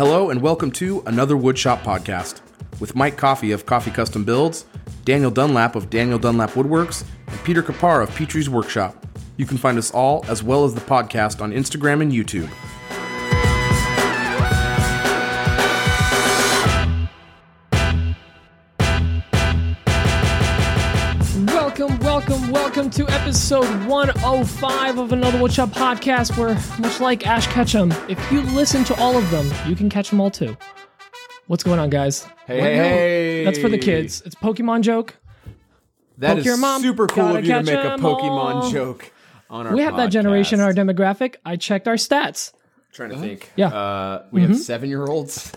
Hello and welcome to another Woodshop podcast with Mike Coffee of Coffee Custom Builds, Daniel Dunlap of Daniel Dunlap Woodworks, and Peter Kapar of Petrie's Workshop. You can find us all as well as the podcast on Instagram and YouTube. Welcome, welcome to episode 105 of another Woodshop podcast where, much like Ash Ketchum, if you listen to all of them, you can catch them all too. What's going on, guys? Hey, hey, hey! That's for the kids. It's a Pokemon joke. That Poke is your mom, super cool gotta of you to catch make a 'em Pokemon all. joke on our We have that generation in our demographic. I checked our stats. Trying to think. Yeah. Mm-hmm. Uh, we have seven year olds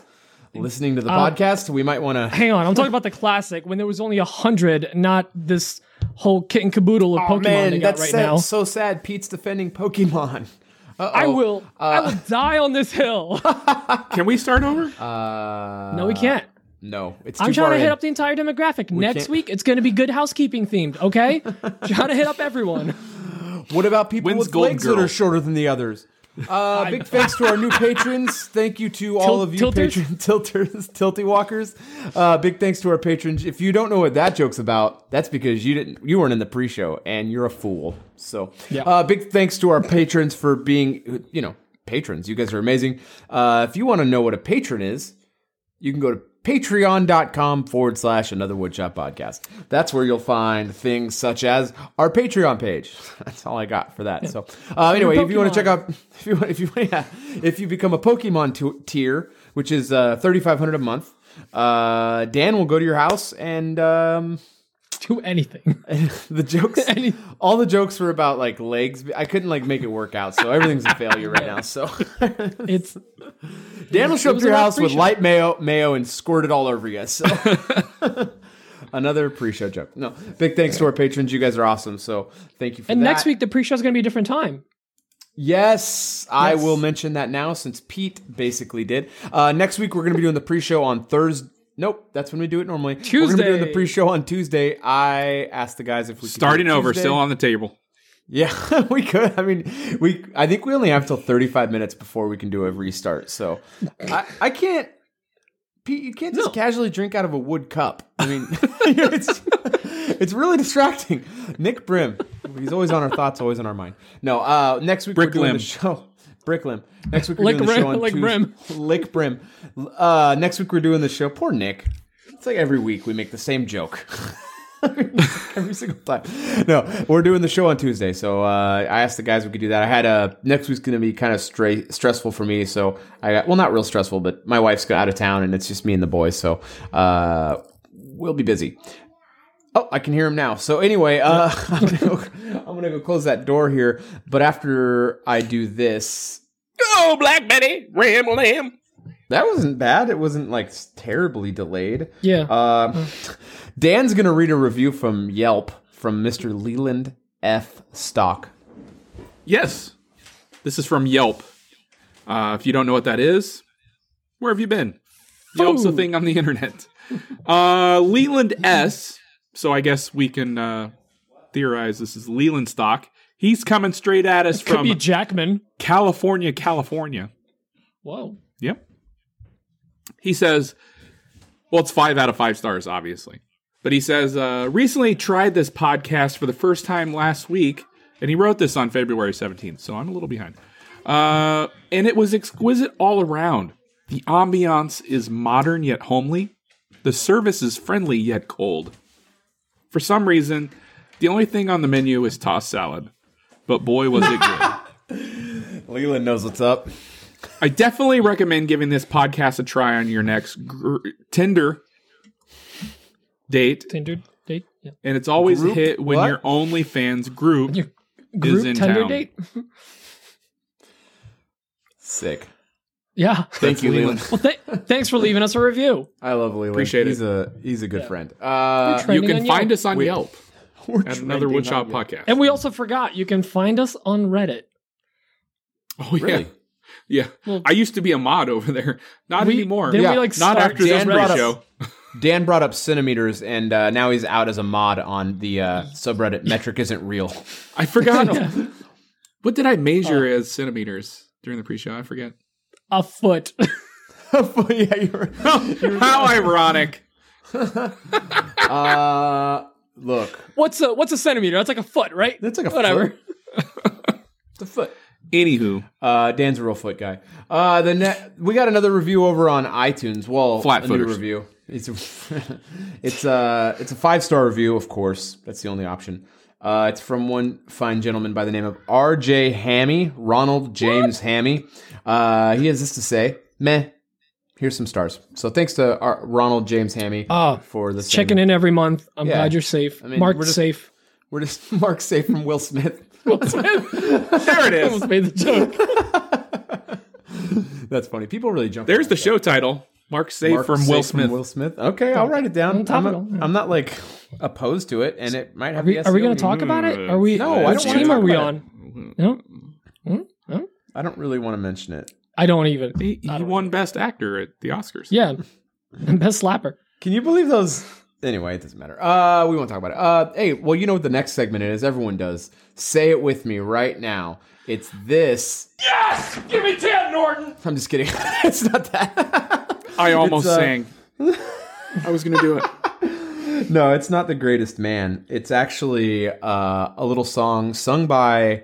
listening to the podcast. We might want to. Hang on, I'm talking about the classic when there was only a hundred, not this whole kit and caboodle of Oh Pokemon man, they got that's right sad- now. so sad. Pete's defending Pokemon. Uh-oh. I will, I Uh, will die on this hill. Can we start over? Uh, no, we can't. No, it's too I'm trying far to hit in. up the entire demographic. Next can't- week, it's going to be good housekeeping themed. Okay, trying to hit up everyone. What about people When's with Golden legs that are shorter than the others? Uh, big thanks to our new patrons. Thank you to all of you tilters? patron tilters, tilty walkers. Uh, big thanks to our patrons. If you don't know what that joke's about, that's because you didn't, you weren't in the pre-show, and you're a fool. So, Yeah. uh, big thanks to our patrons for being, you know, patrons. You guys are amazing. Uh, if you want to know what a patron is, you can go to patreon.com forward slash another woodshop podcast. That's where you'll find things such as our Patreon page. That's all I got for that. So, uh, anyway, if you want to check out, if you want, if you, yeah, if you become a Pokemon t- tier, which is uh, 3500 a month, uh, Dan will go to your house and, um, Do anything. And the jokes, Any- all the jokes were about like legs. I couldn't like make it work out. So everything's a failure right now. So It's Dan will show up to your house with light mayo, mayo, and squirt it all over you. So another pre-show joke. No, big thanks to our patrons. You guys are awesome. So thank you for and that. next week the pre-show is going to be a different time. yes, I will mention that now since Pete basically did. Uh, next week we're going to be doing the pre-show on Thursday. Nope, that's when we do it normally. Tuesday. We're going to be doing the pre-show on Tuesday. I asked the guys if we Starting over, still on the table. Yeah, we could. I mean, we. I think we only have till thirty-five minutes before we can do a restart. So, I, I can't. Pete, you can't just casually drink out of a wood cup. I mean, it's it's really distracting. Nick Brim, he's always on our thoughts, always on our mind. No, uh, next week Brick we're doing limb. the show. Brick limb. Next week we're Lick doing the rim- show on lick Tues- brim. Lick brim. Uh, next week we're doing the show. Poor Nick. It's like every week we make the same joke. every single time. No, we're doing the show on Tuesday, so uh, I asked the guys if we could do that. I had a next week's going to be kind of stra- stressful for me, so I got well, not real stressful, but my wife's out of town and it's just me and the boys, so uh, we'll be busy. Oh, I can hear him now. So anyway, uh, I'm, gonna go, I'm gonna go close that door here. But after I do this, Oh, Black Betty, Ram Lamb. that wasn't bad. It wasn't like terribly delayed. Yeah. Uh, Dan's gonna read a review from Yelp from Mr. Leland F. Stock. Yes, this is from Yelp. Uh, if you don't know what that is, where have you been? Yelp's a thing on the internet. Uh, Leland S. So I guess we can uh, theorize this is Leland stock. He's coming straight at us from Jackman. California, California. Whoa. Yep. He says, well, it's five out of five stars, obviously. But he says, uh, recently tried this podcast for the first time last week, and he wrote this on February 17th, so I'm a little behind. Uh, and it was exquisite all around. The ambiance is modern yet homely. The service is friendly yet cold. For some reason, the only thing on the menu is tossed salad. But boy, was it good. Leland knows what's up. I definitely recommend giving this podcast a try on your next gr- Tinder date, Tinder date. Yeah. and it's always Group? a hit when What? your OnlyFans group Your group in Tinder town. date. Sick. Yeah. Thank you, Leland. Leland. Well, th- thanks for leaving us a review. I love Leland. Appreciate it. he's a he's a good friend. Uh, You can find Yelp. us on Wait. Yelp we're at another trending Woodshop podcast. And we also forgot you can find us on Reddit. oh yeah, Really? yeah. Well- I used to be a mod over there. Not We- anymore. then we, like, not start after this Dan brought up- pre-show. Dan brought up centimeters, and uh, now he's out as a mod on the uh, subreddit. Metric isn't real. I forgot. what did I measure as centimeters during the pre-show? I forget. A foot. yeah, you're. How ironic. Uh, look, What's a what's a centimeter? That's like a foot, right? that's like a Whatever. foot. It's a foot. Anywho, Uh, Dan's a real foot guy. Uh, the ne- we got another review over on iTunes. Well, Flat a new review. It's a, it's a it's a five star review, of course. That's the only option. Uh, it's from one fine gentleman by the name of R.J. Hammy, Ronald James Hammy. Uh, he has this to say: Meh. Here's some stars. So thanks to R- Ronald James Hammy Oh, for this. Checking in every month. I'm Yeah. glad you're safe. mean, Marked just- safe. We're just Mark safe from Will Smith. Will Smith. there it is. Almost made the joke. That's funny. People really jump. There's the show title. Mark Safe Mark from safe Will Smith. Will Smith. Okay, I'll write it down. I'm topical, not, yeah. I'm not like opposed to it, and it might have. Are we, are we going to talk about it? Are we? No, I which team are we on? No, I don't really want to mention it. I don't even. He, he won Best Actor at the Oscars. Yeah, and best slapper. Can you believe those? Anyway, it doesn't matter. Uh, we won't talk about it. Uh, hey, well, you know what the next segment is? Everyone does. Say it with me right now. It's this. Yes, give me ten, Norton. I'm just kidding. it's not that. I almost uh, sang. I was going to do it. no, it's not the greatest man. It's actually uh, a little song sung by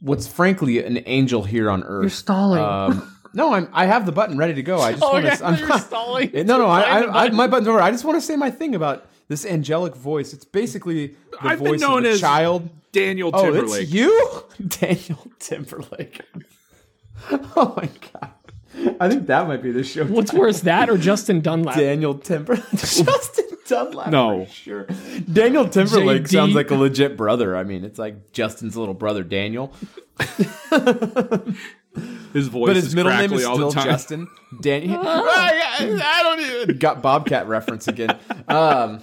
what's frankly an angel here on earth. You're stalling. Um, no, I'm. I have the button ready to go. I just oh want yeah, to. I'm you're not, stalling. No, no, I, Find the I, I, button. my button's over. I just want to say my thing about this angelic voice. It's basically the I've been voice known of a as child. Daniel Oh, it's you, Daniel Timberlake. oh my god, I think that might be the show. What's title. worse, that or Justin Dunlap? Daniel Timberlake? Justin Dunlap. No. sure. Daniel Timberlake JD. sounds like a legit brother. I mean, it's like Justin's little brother, Daniel. his voice But his is middle name crackly is all still the time. Justin. Daniel. I don't even got Bobcat reference again. Um,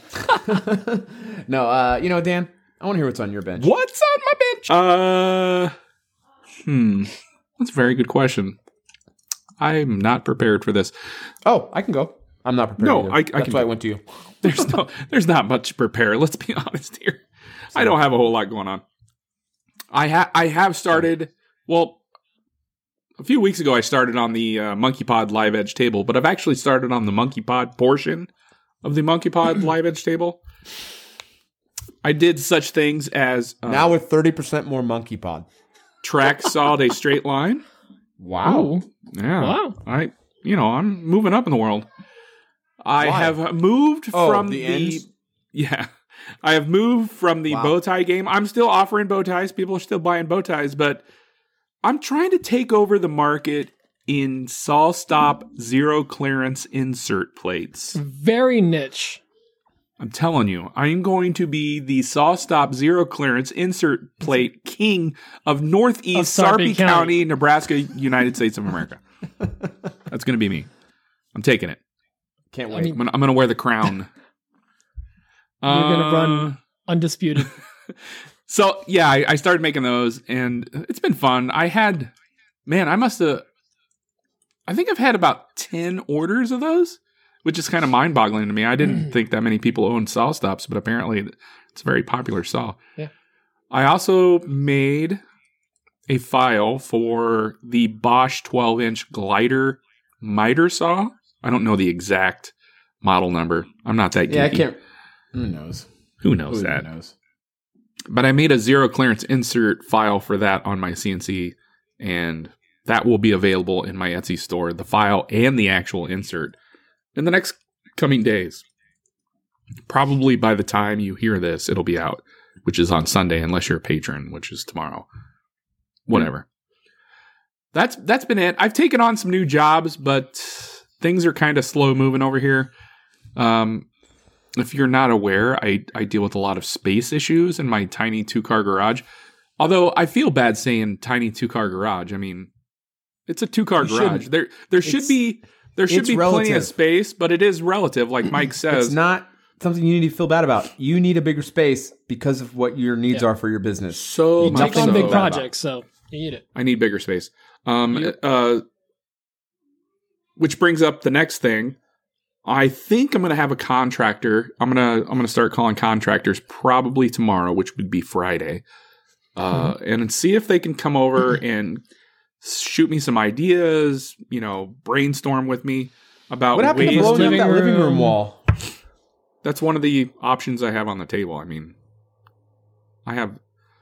no, uh, you know, Dan, I want to hear what's on your bench. What's on my bench? Uh, hmm. That's a very good question. I'm not prepared for this. Oh, I can go. I'm not prepared. No, either. I- I That's can why I went to you. There's no, there's not much to prepare. Let's be honest here. I don't have a whole lot going on. I ha- I have started. Well, a few weeks ago, I started on the uh, Monkey Pod Live Edge table, but I've actually started on the Monkey Pod portion of the Monkey Pod Live Edge table. I did such things as uh, Now with 30% more monkey pod. track sawed a straight line. Wow. Ooh. Yeah. Wow. I, you know, I'm moving up in the world. I Why? have moved Oh, from the the, ends? yeah. I have moved from the Wow. bow tie game. I'm still offering bow ties. People are still buying bow ties, but I'm trying to take over the market in saw stop zero clearance insert plates. Very niche. I'm telling you, I'm going to be the saw stop zero clearance insert plate king of Northeast Of Sarpy Sarpy County. County. Nebraska, United States of America. That's going to be me. I'm taking it. Can't wait. I mean, I'm gonna, I'm gonna wear the crown. You're gonna Uh, run undisputed. So yeah, I, I started making those, and it's been fun. I had, man, I must have. I think I've had about ten orders of those, which is kind of mind-boggling to me. I didn't think that many people owned saw stops, but apparently it's a very popular saw. Yeah. I also made a file for the Bosch 12-inch glider miter saw. I don't know the exact model number. I'm not that. yeah, I can't. Who knows? Who knows Who that? knows? but I made a zero clearance insert file for that on my CNC, and that will be available in my Etsy store, the file and the actual insert, in the next coming days. Probably by the time you hear this, it'll be out, which is on Sunday, unless you're a patron, which is tomorrow. Whatever. That's that's been it. I've taken on some new jobs, but things are kind of slow moving over here. Um, if you're not aware, I, I deal with a lot of space issues in my tiny two car garage. Although I feel bad saying tiny two car garage. I mean, it's a two car garage. shouldn't. There there should It's- be there should it's be plenty of space, but it is relative, like Mike says. It's not something you need to feel bad about. You need a bigger space because of what your needs Yeah. are for your business. so You much Take on so. big bad projects, so you need it. I need bigger space. Um, uh, which brings up the next thing. I think I'm going to have a contractor. I'm going to I'm going to start calling contractors probably tomorrow, which would be Friday, uh, and see if they can come over and shoot me some ideas, you know, brainstorm with me about What happened to ways blowing to up that living room room. wall? That's one of the options I have on the table. I mean, I have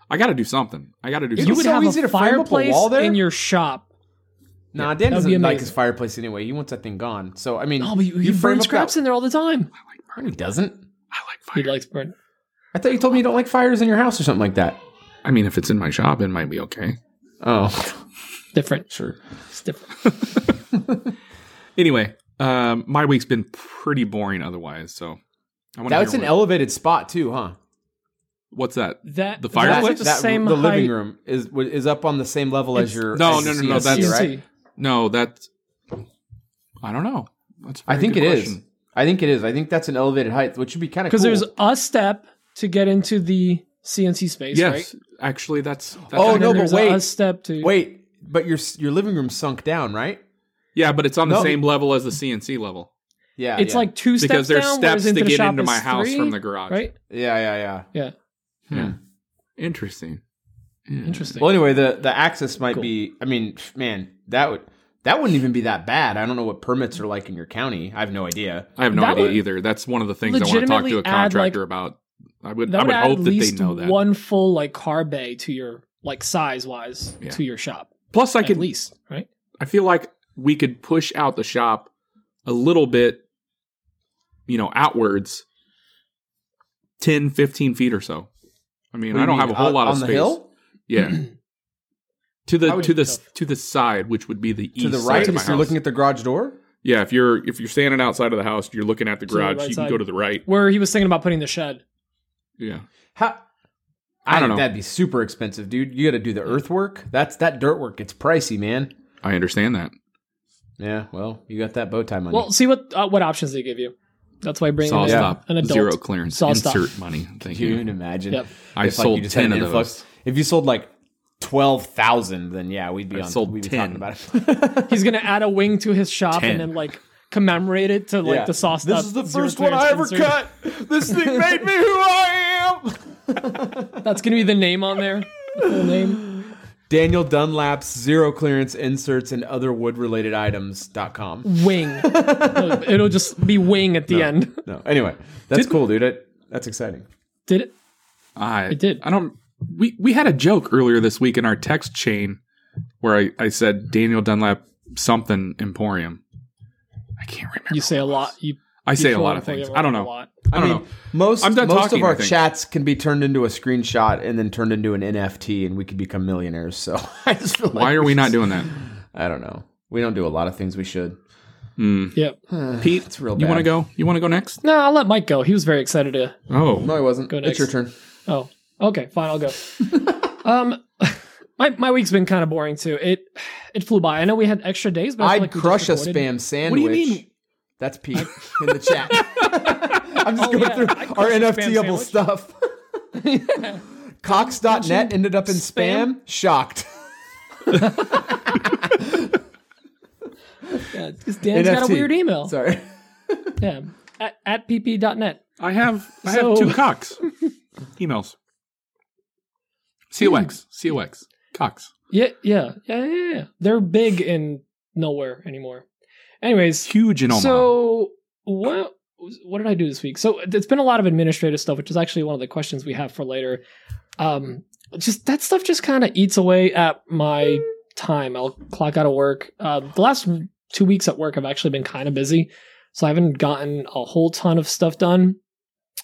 I got to do something. I got to do It's You something. would so have easy a to frame a fireplace wall there? in your shop. Nah, Dan that'd doesn't like his fireplace anyway. He wants that thing gone. So I mean, Oh, but you, you, frame burn scraps that- in there all the time. No, he doesn't. I like fire. He likes burn. I thought you told me you don't like fires in your house or something like that. I mean, if it's in my shop, it might be okay. Oh, Different. sure. It's different. Anyway, um, my week's been pretty boring otherwise. So I want That's to an elevated spot too, huh? What's that? That The that's fireplace? the that, same the height. living room is is up on the same level as your No, as no, no, no, CNC, that's- right. No, that's I don't know. That's a I very think it good is. I think it is. I think that's an elevated height, which would be kind of Because cool. there's a step to get into the CNC space, Yes, right? actually, that's, that's Oh, no, but wait. a, a step to Wait, but your your living room sunk down, right? yeah, but it's on the No. same level as the CNC level Yeah, It's yeah. like two steps because there's down, steps to the get into my house three, from the garage. right? yeah, yeah, yeah. Yeah, hmm. Yeah. Interesting. Yeah. interesting. Well, anyway, the the access might Cool. be. I mean, man, that would that wouldn't even be that bad. I don't know what permits are like in your county. I have no idea. I have no That idea either. That's one of the things I want to talk to a contractor like- about. I would, that I would would add hope at that they know that. one full like car bay to your like size wise Yeah. to your shop. Plus, I At could. least, right? I feel like we could push out the shop a little bit, you know, outwards 10, 15 feet or so. I mean, I don't mean, have a whole out lot of on the space. hill Yeah. to the to the go? to the side, which would be the east to the side right. of my If you're house. looking at the garage door. yeah, if you're if you're standing outside of the house, you're looking at the To the garage. right you can side. go to the right. Where he was thinking about putting the shed. Yeah, How? I don't think know. That'd be super expensive, dude. You got to do the earthwork. That's that dirt work. It's pricey, man. I understand that. Yeah. Well, you got that bow tie money. Well, see what uh, what options they give you. That's why bringing Saw in stop, an adult. zero clearance, Saw stop. insert money. Thank Can you you. imagine? Yep. I If, like, sold you ten of influx- those. If you sold like twelve thousand, then yeah, we'd be I on. sold we'd be 10. talking about it. He's gonna add a wing to his shop 10. and then like commemorate it to like Yeah. the sauce. stop. This is the first one I ever clearance insert. cut. This thing made me who I am. That's gonna be the name on there. The full name. Daniel Dunlap's zero clearance inserts and other wood related items.com. Wing. it'll, it'll just be wing at the end. No. Anyway, that's Did- cool, dude. It, that's exciting. Did it? I It did. I don't. We we had a joke earlier this week in our text chain where I, I said Daniel Dunlap something Emporium. I can't remember. You say a lot. You I say a lot of things. I don't know. lot. I don't mean, know. Most I'm done most talking, of our chats can be turned into a screenshot and then turned into an NFT, and we could become millionaires. So I just feel like Why are we not should- doing that? I don't know. We don't do a lot of things we should. Hmm. Yep. Pete, It's real you want to go? You want to go next? No, I'll let Mike go. He was very excited to. Oh, No, I wasn't. Go It's your turn. Oh, okay, fine. I'll go. um, my my week's been kind of boring too. It it flew by. I know we had extra days, but I feel I'd like crush a spam sandwich. What do you mean? That's Pete in the chat. I'm just Oh, going yeah, through our crush a spam NFTable sandwich. stuff. Cox.net ended up in spam. Spam? Shocked. Yeah, 'cause Dan's got a weird email. Sorry. Yeah, at, at pp.net. I have I So- have two Cox emails. COX COX Yeah, yeah, yeah, yeah, yeah. They're big in nowhere anymore. Anyways, Huge in Omaha. So what what did I do this week? So it's been a lot of administrative stuff, which is actually one of the questions we have for later. Um, just that stuff just kind of eats away at my time. I'll clock out of work. Uh, the last two weeks at work, I've actually been kind of busy, so I haven't gotten a whole ton of stuff done.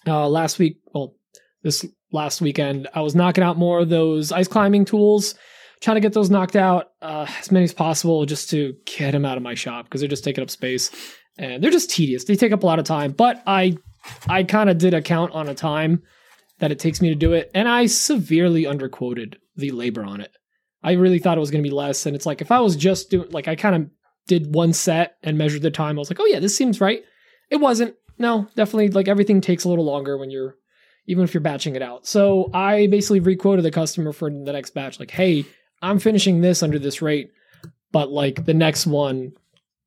Uh, last week, well, this last weekend, I was knocking out more of those ice climbing tools trying to get those knocked out uh, as many as possible just to get them out of my shop because they're just taking up space and they're just tedious. They take up a lot of time. But I, I kind of did a count on a time that it takes me to do it, and I severely underquoted the labor on it. I really thought it was going to be less, and it's like if I was just doing like I kind of did one set and measured the time, I was like, oh yeah, this seems right. It wasn't. No, definitely like everything takes a little longer when you're even if you're batching it out. So I basically requoted the customer for the next batch, like, hey, I'm finishing this under this rate, but like the next one,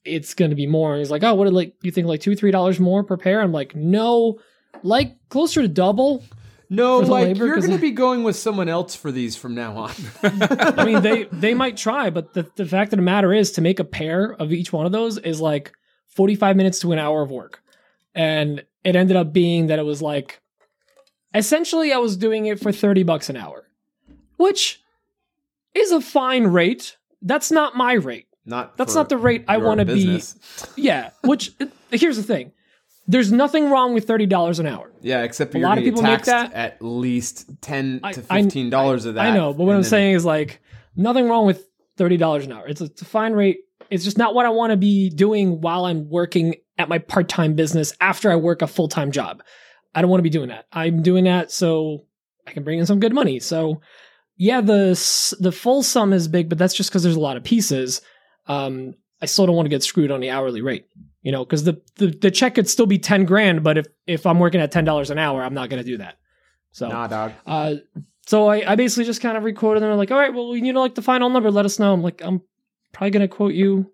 it's gonna be more. And he's like, oh, what? Like you think like two, three dollars more per pair? I'm like, no, like closer to double. No, like labor, you're going to be going with someone else for these from now on. I mean, they they might try, but the the fact of the matter is, to make a pair of each one of those is like forty five minutes to an hour of work, and it ended up being that it was like essentially I was doing it for thirty bucks an hour, which is a fine rate. That's not my rate. Not That's not the rate I want to be. Yeah. Which here's the thing. There's nothing wrong with thirty dollars an hour. Yeah, except A you're lot of people make that. at least ten I- to fifteen dollars of that. I know, but what I'm then- saying is like nothing wrong with thirty dollars an hour. It's a, it's a fine rate. It's just not what I want to be doing while I'm working at my part time business after I work a full time job. I don't want to be doing that. I'm doing that so I can bring in some good money. So yeah, the the full sum is big, but that's just because there's a lot of pieces. Um, I still don't want to get screwed on the hourly rate, you know, because the, the the check could still be ten grand, but if if I'm working at ten dollars an hour, I'm not going to do that. So Nah, dog. uh, so I, I basically just kind of requoted them. They're like, all right, well, you know, like the final number. Let us know. I'm like, I'm probably going to quote you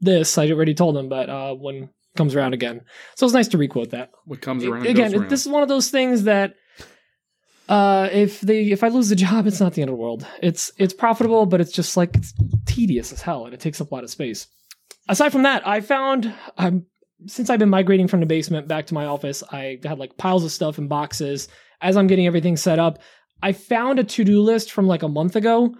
this. I already told them, but uh, when comes around again. So it's nice to requote that. What comes around again, goes around. this is one of those things that uh, if they if I lose the job, it's not the end of the world. It's it's profitable, but it's just like it's tedious as hell, and it takes up a lot of space. Aside from that, I found I'm since I've been migrating from the basement back to my office, I had like piles of stuff in boxes. As I'm getting everything set up, I found a to do list from like a month ago,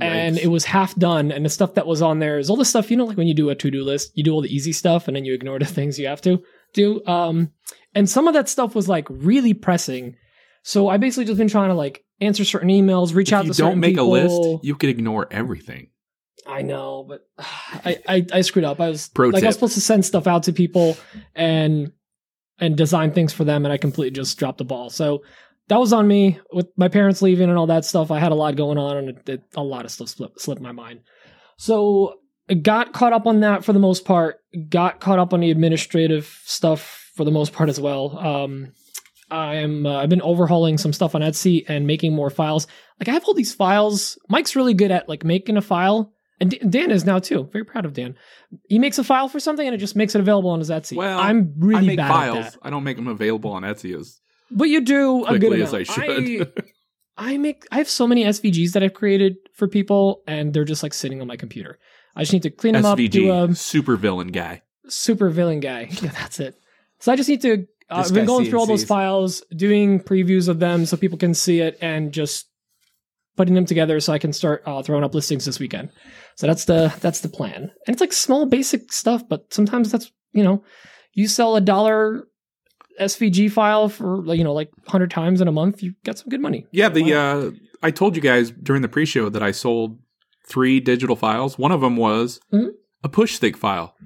and it was half done. And the stuff that was on there is all the stuff you know, like when you do a to do list, you do all the easy stuff, and then you ignore the things you have to do. Um, and some of that stuff was like really pressing. So I basically just been trying to like answer certain emails, reach out if you to certain don't make people. a list, you could ignore everything. I know, but I, I I screwed up. I was Pro like I was supposed to send stuff out to people and and design things for them, and I completely just dropped the ball. So that was on me with my parents leaving and all that stuff. I had a lot going on, and it, it, a lot of stuff slipped slipped my mind. So I got caught up on that for the most part. Got caught up on the administrative stuff for the most part as well. Um, I'm uh, I've been overhauling some stuff on Etsy and making more files. Like I have all these files. Mike's really good at like making a file, and D- Dan is now too. Very proud of Dan. He makes a file for something and it just makes it available on his Etsy. Well, I'm really I make bad files. at that. I don't make them available on Etsy as But you do a good quickly amount. as I should. I make I have so many SVGs that I've created for people, and they're just like sitting on my computer. I just need to clean them up, do SVG, a super villain guy. super villain guy. Yeah, that's it. So I just need to. Uh, I've been guy going through all those files, doing previews of them so people can see it, and just putting them together so I can start uh, throwing up listings this weekend. So that's the that's the plan, and it's like small basic stuff, but sometimes that's you know, you sell a dollar SVG file for you know like hundred times in a month, you get some good money. Yeah, the Wow. uh, I told you guys during the pre-show that I sold three digital files. One of them was Mhm. a push stick file. I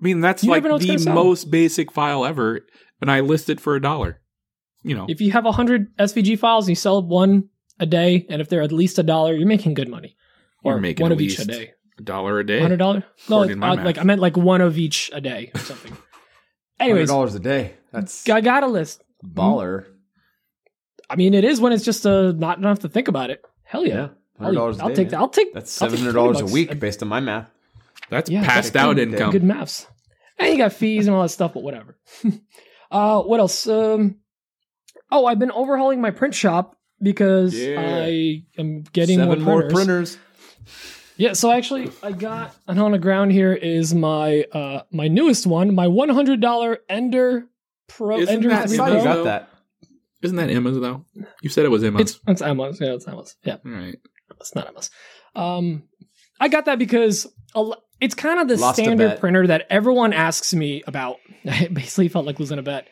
mean, that's You like never know what's the most basic file ever, and I listed for a dollar. You know, If you have 100 SVG files and you sell one a day, and if they're at least a dollar, you're making good money. You're Or making one at of each a day. a dollar a day. Hundred dollars? No, According to my uh, like I meant like one of each a day or something. Hundred Anyways, dollars a day. That's I got a list. baller. I mean, it is when it's just uh, not enough to think about it. Hell yeah, Yeah, I'll, hundred dollars. I'll take that. I'll take That's I'll seven take hundred dollars a week based on my math. That's Yeah, passed that's out good. income. Good maths. And you got fees and all that stuff, but whatever. uh, what else? Um, oh, I've been overhauling my print shop because Yeah. I am getting Seven more more printers. printers. Yeah, so actually, I got and on the ground here is my uh my newest one, my one hundred dollar Ender Pro Isn't Ender that I three saw you got that. Isn't that Emma's though? You said it was Emma's. It's it's Emma's. Yeah, it's Emma's. Yeah, All right. it's not Emma's. Um, I got that because a lo- it's kind of the Lost standard printer that everyone asks me about. I basically felt like losing a bet.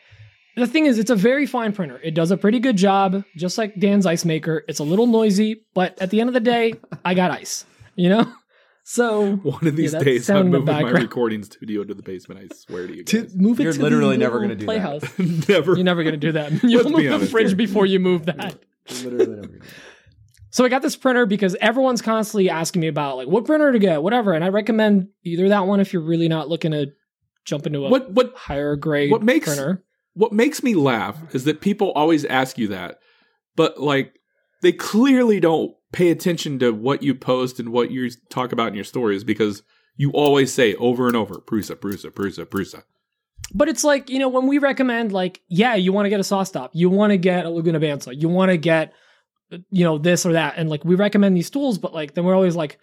The thing is, it's a very fine printer. It does a pretty good job, just like Dan's ice maker. It's a little noisy, but at the end of the day, I got ice. You know, so One of these that's days, I'm in moving my recording studio to the basement. I swear to you to move it You're to literally the never gonna do that. Never. You're never gonna do that. You'll Let's move the fridge here. before you move that. Literally never that. So I got this printer because everyone's constantly asking me about like what printer to get, whatever, and I recommend either that one if you're really not looking to jump into a what what higher grade what makes- printer. what makes me laugh is that people always ask you that, but like they clearly don't pay attention to what you post and what you talk about in your stories because you always say over and over Prusa, Prusa, Prusa, Prusa. but it's like you know when we recommend like yeah you want to get a saw stop you want to get a laguna bandsaw you want to get you know this or that and like we recommend these tools but like then we're always like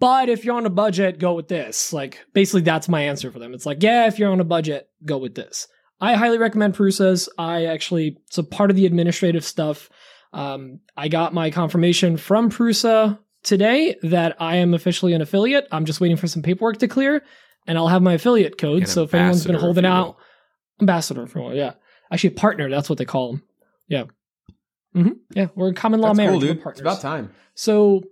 but if you're on a budget go with this. Like basically that's my answer for them. It's like yeah if you're on a budget go with this. I highly recommend prusas. I actually so part of the administrative stuff um, i got my confirmation from prusa today that i am officially an affiliate i'm just waiting for some paperwork to clear and i'll have my affiliate code An so if anyone's been holding out ambassador for one, yeah. Actually, partner. That's what they call them. Yeah. hmm Yeah, we're common law That's marriage. cool, dude. It's about time. So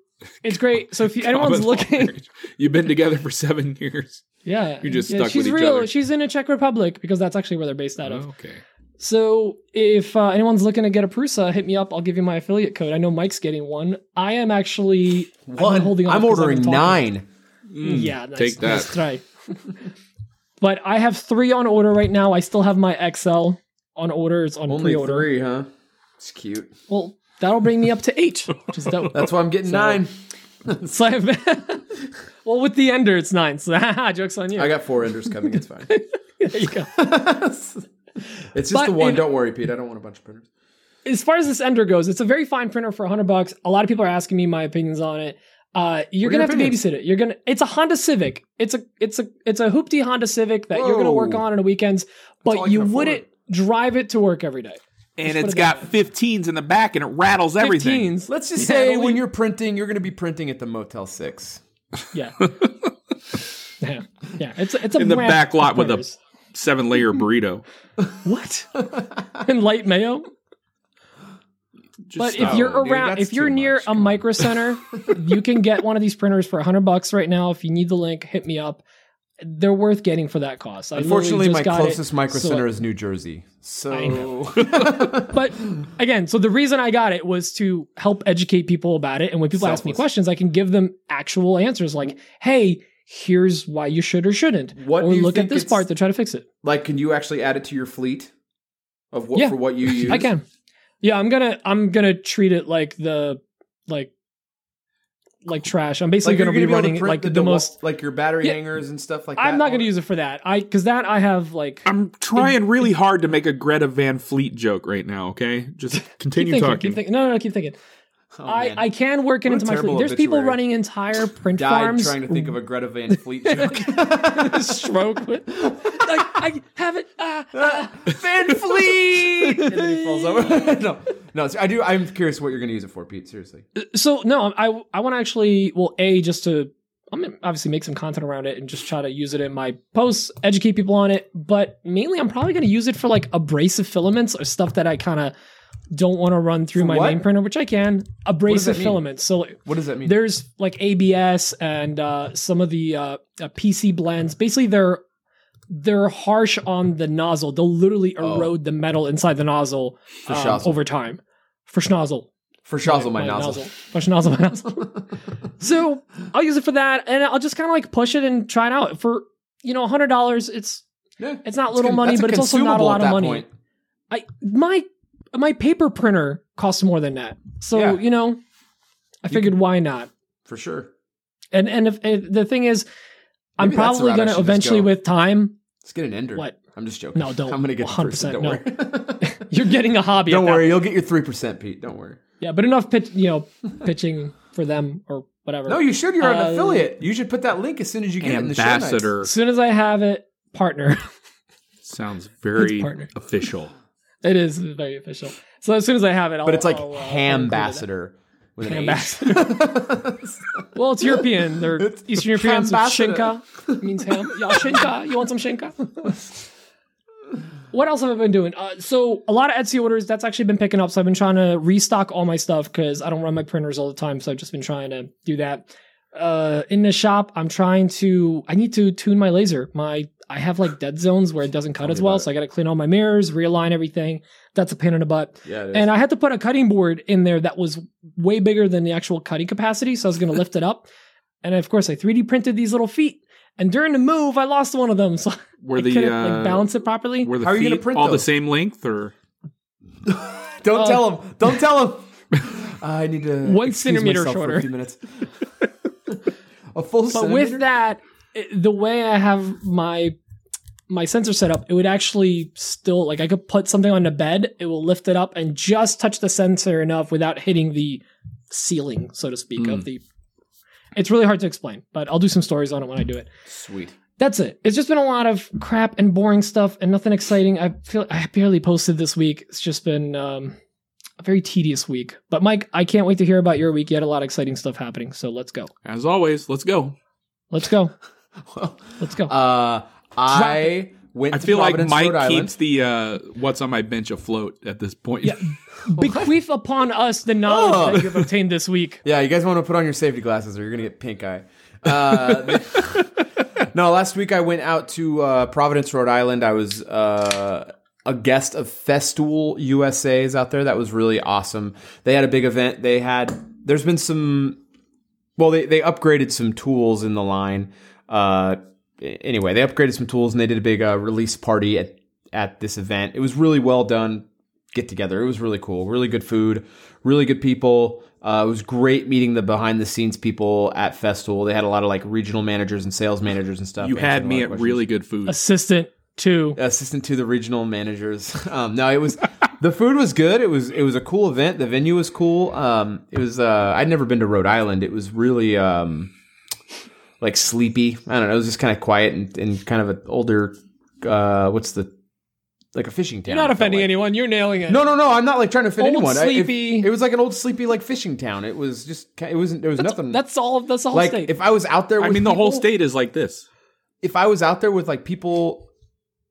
it's great. So if you, anyone's looking, marriage. You've been together for seven years. yeah, You're just yeah, stuck she's with each real. other. She's in a Czech Republic because that's actually where they're based out of. Okay. So if uh, anyone's looking to get a Prusa, hit me up. I'll give you my affiliate code. I know Mike's getting one. I am actually I've been One. holding off I'm ordering been talking. nine. Mm, Yeah, nice, take that. Nice try. but I have three on order right now. I still have my XL on order. It's on Only pre-order. three, huh? It's cute. Well, that'll bring me up to eight, which is dope. That's why I'm getting So- nine. So I've well, with the ender, it's nine. So jokes on you. I got four enders coming. It's fine. there you go. it's just But the one. in- Don't worry, Pete. I don't want a bunch of printers. As far as this ender goes, it's a very fine printer for hundred bucks. A lot of people are asking me my opinions on it. Uh, you're What gonna your have to babysit it. You're gonna. It's a Honda Civic. It's a. It's a. It's a hoopty Honda Civic that you're gonna work on on the weekends, but I you wouldn't drive it to work every day. And put it's got 15s in the back and it rattles everything. Let's just Yeah, say when you're printing, you're going to be printing at the Motel Six. Yeah. yeah. Yeah. It's it's a In the back lot of with a- printers. Seven layer burrito. what? and light mayo. Just But stop. if you're dude, around, that's if you're near much. a Come micro center, you can get one of these printers for hundred bucks right now. If you need the link, hit me up. They're worth getting for that cost. I Unfortunately, just my got it, closest micro so- center is New Jersey. So I know. But again, so the reason I got it was to help educate people about it. And when people ask me questions, I can give them actual answers like, hey, here's why you should or shouldn't. What or look at this part to try to fix it. like, can you actually add it to your fleet of what Yeah. for what you use? I can. Yeah, I'm gonna I'm gonna treat it like the like like trash. I'm basically Like you're gonna be running like the, the, wa- most like your battery Yeah. hangers and stuff like that. I'm not gonna use it for that. I because that I have like I'm trying really hard to make a Greta Van Fleet joke right now, okay? Just keep continue thinking, talking. keep thinking. No, no, no, keep thinking. Oh, I. I can work it What into my fleet. There's people running entire print died farms. trying to think of a Greta Van Fleet joke. stroke with like I have it. Ah, ah. Van Fleet, and then he falls over. no, no. I do. I'm curious what you're going to use it for, Pete. Seriously. So no, I I want to actually well a just to I'm gonna obviously make some content around it and just try to use it in my posts, educate people on it. But mainly, I'm probably going to use it for like abrasive filaments or stuff that I kind of don't want to run through For my what? main printer, which I can. Abrasive filaments. So What does that mean? there's like ABS and uh, some of the uh, uh, PC blends. Basically, they're they're harsh on the nozzle. They'll literally Oh. erode the metal inside the nozzle um, over time. For schnozzle. for Shazzle my, nozzle. For schnozzle my nozzle. so I'll use it for that, and I'll just kind of like push it and try it out for you know hundred dollars. It's Yeah. it's not little con- money, but it's also not a lot of money. point. I my my paper printer costs more than that, so Yeah. you know, I figured why not. For sure. And and if, if the thing is, I'm Maybe that's the probably going to eventually, go. with time, Let's get an ender. What? I'm just joking. No, don't. I'm going to get 100%, percent. Don't no. worry. You're getting a hobby. Don't worry, you'll get your three percent, Pete. Don't worry. Yeah, but enough pitch, you know, pitching for them or whatever. No, you should. You're an Uh, affiliate. You should put that link as soon as you get it in the show notes. Ambassador as soon as I have it, partner. sounds very partner. official. It is very official. So as soon as I have it, I'll, But it's like I'll, uh, I'll Hambassador with an. Ambassador. Well, it's European. They're Eastern European. So shinka means ham. Yeah, shinka. You want some shinka? what else have I been doing? Uh, so a lot of Etsy orders. That's actually been picking up. So I've been trying to restock all my stuff because I don't run my printers all the time. So I've just been trying to do that. Uh, in the shop, I'm trying to. I need to tune my laser. My I have like dead zones where it doesn't cut me as well. So I got to clean all my mirrors, realign everything. That's a pain in the butt. Yeah. And I had to put a cutting board in there that was way bigger than the actual cutting capacity. So I was going to lift it up. And of course, I 3D printed these little feet. And during the move, I lost one of them. So Were I the couldn't uh, like balance it properly. were the How are you gonna print all the same length or Don't Uh, tell him. Don't tell him. I need to One centimeter myself For shorter. a few minutes. a full But centimeter. with that, it- the way I have my my sensor set up, it would actually still like I could put something on the bed, it will lift it up and just touch the sensor enough without hitting the ceiling, so to speak, of the. It's really hard to explain, but I'll do some stories on it when I do it. Sweet. That's it. It's just been a lot of crap and boring stuff and nothing exciting. I feel I barely posted this week. It's just been um, a very tedious week. But Mike, I can't wait to hear about your week. You had a lot of exciting stuff happening, so let's go. As always, let's go. Let's go. Well, Let's go. uh, I went. I to feel Providence, like Rhode Mike Island. keeps the uh, what's on my bench afloat at this point. Yeah. Bequeath upon us the knowledge Oh. that you've obtained this week. Yeah, you guys want to put on your safety glasses or you're gonna get pink eye. Uh, no, last week I went out to uh, Providence, Rhode Island. I was uh, a guest of Festool USA's out there. That was really awesome. They had a big event. They had. There's been some. Well, they they upgraded some tools in the line. Uh, anyway, they upgraded some tools and they did a big uh, release party at at this event. It was really well done. Get together. It was really cool. Really good food. Really good people. Uh, it was great meeting the behind the scenes people at Festool. They had a lot of like regional managers and sales managers and stuff. You had me at questions really good food. Assistant to assistant to the regional managers. Um, no, it was the food was good. It was it was a cool event. The venue was cool. Um, it was uh, I'd never been to Rhode Island. It was really um, like sleepy. I don't know. It was just kind of quiet and, and kind of an older. Uh, what's the like a fishing town? You're not offending like. anyone. You're nailing it. No, no, no. I'm not like trying to offend Old, anyone. I- if- sleepy. it was like an old sleepy like fishing town. It was just it wasn't there was nothing. That's all. That's the whole like state. if I was out there. I mean, the whole state is like this. if I was out there with like people,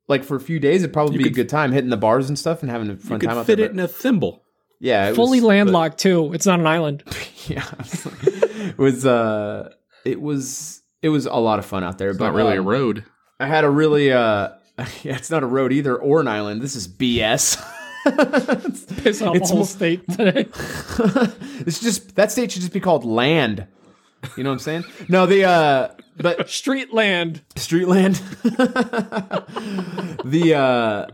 like for a few days, it'd probably You be could- a good time hitting the bars and stuff and having a fun You fun could time out fit there. it in a thimble. yeah, it Fully was, landlocked too. It's not an island. yeah, it was. Uh, it was. It was a lot of fun out there. It's but not really a um, road. I had a really. Uh, yeah, it's not a road either or an island. This is BS. Piss off It's the whole state today. it's just that state should just be called land. You know what I'm saying? No, the uh, but Street land. Street land. the uh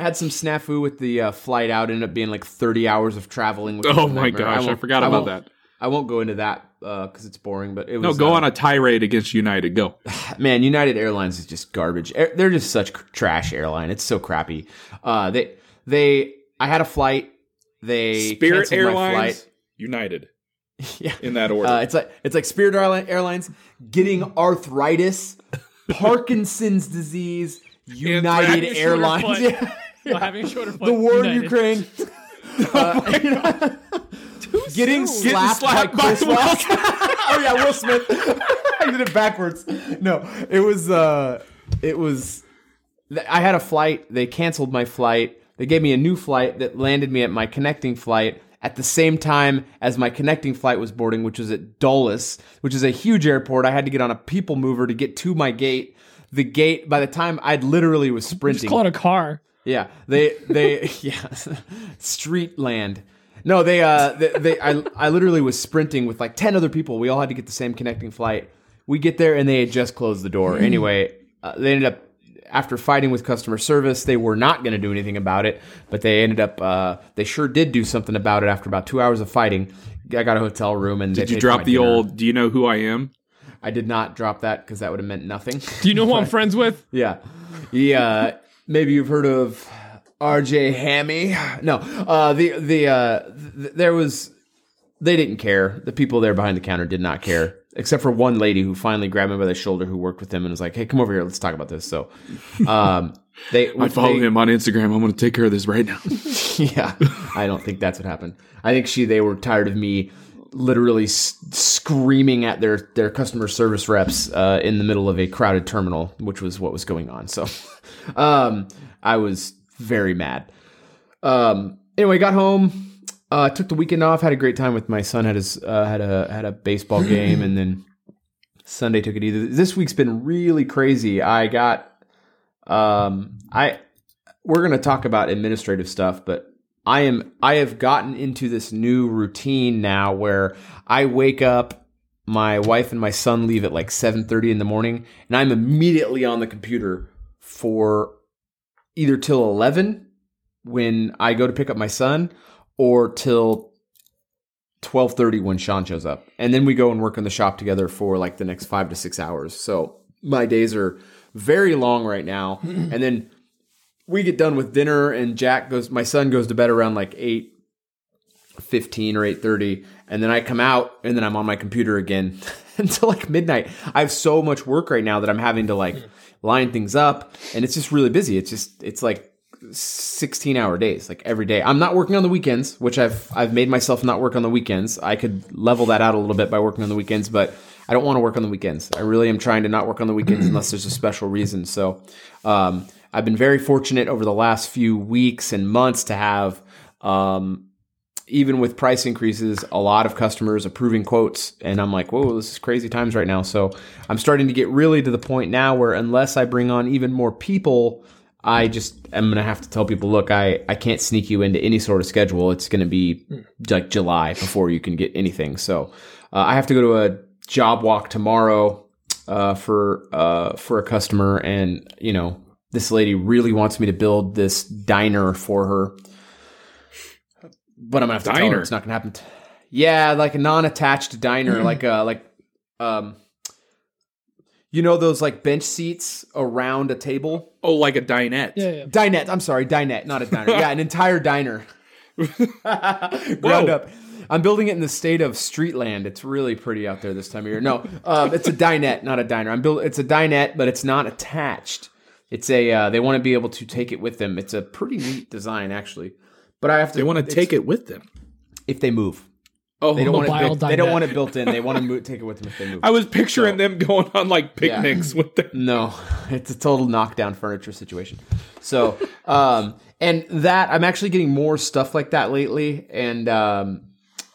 had some snafu with the uh, flight out. Ended up being like 30 hours of traveling. Oh my nightmare. gosh, I won't- forgot about that. I won't go into that because it's boring. But it was No, go uh, on a tirade against United. Go. man. United Airlines is just garbage. They're just such cr- trash airline. It's so crappy. Uh, they they. I had a flight. They Spirit Airlines, flight. United, Yeah. in that order. Uh, it's like it's like Spirit Airlines getting arthritis, Parkinson's disease, United Airlines. Yeah. No, having a shorter foot. the war in Ukraine, Uh, know, getting soon. slapped, slapped by by Chris Rock. oh yeah, Will Smith. I did it backwards. No, it was uh, it was. I had a flight. They canceled my flight. They gave me a new flight that landed me at my connecting flight at the same time as my connecting flight was boarding, which was at Dulles, which is a huge airport. I had to get on a people mover to get to my gate. The gate, by the time I literally was Just sprinting. call it a car. Yeah, they they yeah, street land. No, they uh they, they I I literally was sprinting with like 10 other people. We all had to get the same connecting flight. We get there and they had just closed the door. Anyway, uh, they ended up after fighting with customer service, they were not going to do anything about it, but they ended up uh they sure did do something about it after about 2 hours of fighting. I got a hotel room and Did you drop the old? Do you know who I am? I did not drop that cuz that would have meant nothing. Do you know who I'm friends with? Yeah. Yeah. Maybe you've heard of RJ Hammy. No. Uh the the uh th- there was they didn't care. The people there behind the counter did not care. Except for one lady who finally grabbed me by the shoulder who worked with him and was like, Hey, come over here, let's talk about this. So um they I follow they- him on Instagram. I'm going to take care of this right now. yeah, I don't think that's what happened. I think she they were tired of me literally s- screaming at their their customer service reps uh, in the middle of a crowded terminal, which was what was going on. So, um, I was very mad. Um, anyway, got home. Uh, took the weekend off. Had a great time with my son. Had his uh, had a had a baseball game, and then Sunday took it either. This week's been really crazy. I got um I we're to talk about administrative stuff, but I am I have gotten into this new routine now where I wake up, my wife and my son leave at like 7:30 in the morning, and I'm immediately on the computer for either till 11 when I go to pick up my son or till 12:30 when Sean shows up. And then we go and work in the shop together for like the next 5 to 6 hours. So, my days are very long right now. and then we get done with dinner and Jack goes my son goes to bed around like 8 15 or 8:30 and then I come out and then I'm on my computer again until like midnight. I have so much work right now that I'm having to like hmm. Line things up and it's just really busy. It's just it's like 16 hour days like every day. I'm not working on the weekends, which I've I've made myself not work on the weekends. I could level that out a little bit by working on the weekends, but I don't want to work on the weekends. I really am trying to not work on the weekends unless there's a special reason. So, um, I've been very fortunate over the last few weeks and months to have um, even with price increases, a lot of customers approving quotes. And I'm like, whoa, this is crazy times right now. So I'm starting to get really to the point now where unless I bring on even more people, I just am going to have to tell people, look, I, I can't sneak you into any sort of schedule. It's going to be like July before you can get anything. So uh, I have to go to a job walk tomorrow uh, for uh, for a customer, and you know this lady really wants me to build this diner for her but I'm gonna have to tell her Diner? it's not gonna happen. T- yeah, like a non-attached diner, like uh like um, you know those like bench seats around a table. Oh, like a dinette. Yeah, yeah. Dinette. I'm sorry, dinette, not a diner. yeah, an entire diner. Ground up. I'm building it in the state of Streetland. It's really pretty out there this time of year. No, um, it's a dinette, not a diner. I'm build. It's a dinette, but it's not attached. It's a. Uh, they want to be able to take it with them. It's a pretty neat design, actually. But I have to. They want to take it with them. if they move. Oh, They don't want it. Mobile Built, they don't want it built in. They want to move, take it with them if they move. I was picturing them going on like picnics with them. No, it's a total knockdown furniture situation. So, um, and that I'm actually getting more stuff like that lately, and um,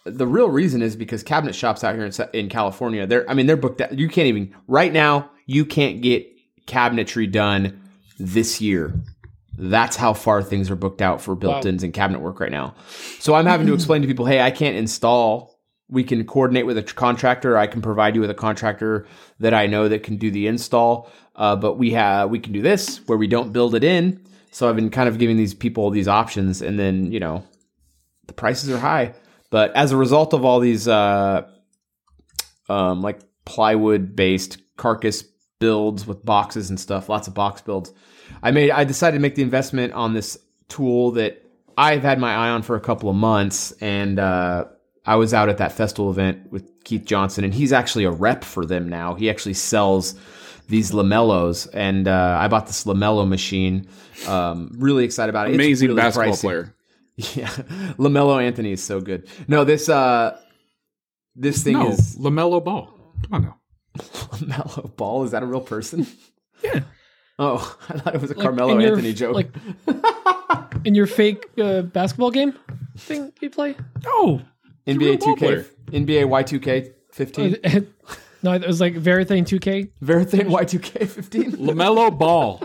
the real reason is because cabinet shops out here in, in California, they're I mean they're booked. Out, you can't even right now. You can't get cabinetry done this year. That's how far things are booked out for built-ins and cabinet work right now. So I'm having to explain to people, hey, I can't install. We can coordinate with a contractor. I can provide you with a contractor that I know that can do the install. Uh, but we have we can do this where we don't build it in. So I've been kind of giving these people these options, and then you know the prices are high. But as a result of all these uh, um, like plywood based carcass builds with boxes and stuff, lots of box builds. I made I decided to make the investment on this tool that I've had my eye on for a couple of months, and uh, I was out at that festival event with Keith Johnson, and he's actually a rep for them now. He actually sells these lamellos, and uh, I bought this lamello machine. Um, really excited about it. Amazing really basketball pricey. player. Yeah, Lamelo Anthony is so good. No, this uh, this thing No, is Lamelo Ball. Come on now. Lamelo Ball. Is that a real person? Yeah. Oh, I thought it was a Like, Carmelo in your- Anthony joke. Like in your fake uh, basketball game thing you play? No. NBA 2K. NBA Y2K 15, no, it was like Veritane 2K. Veritane Y2K 15. Lamelo Ball.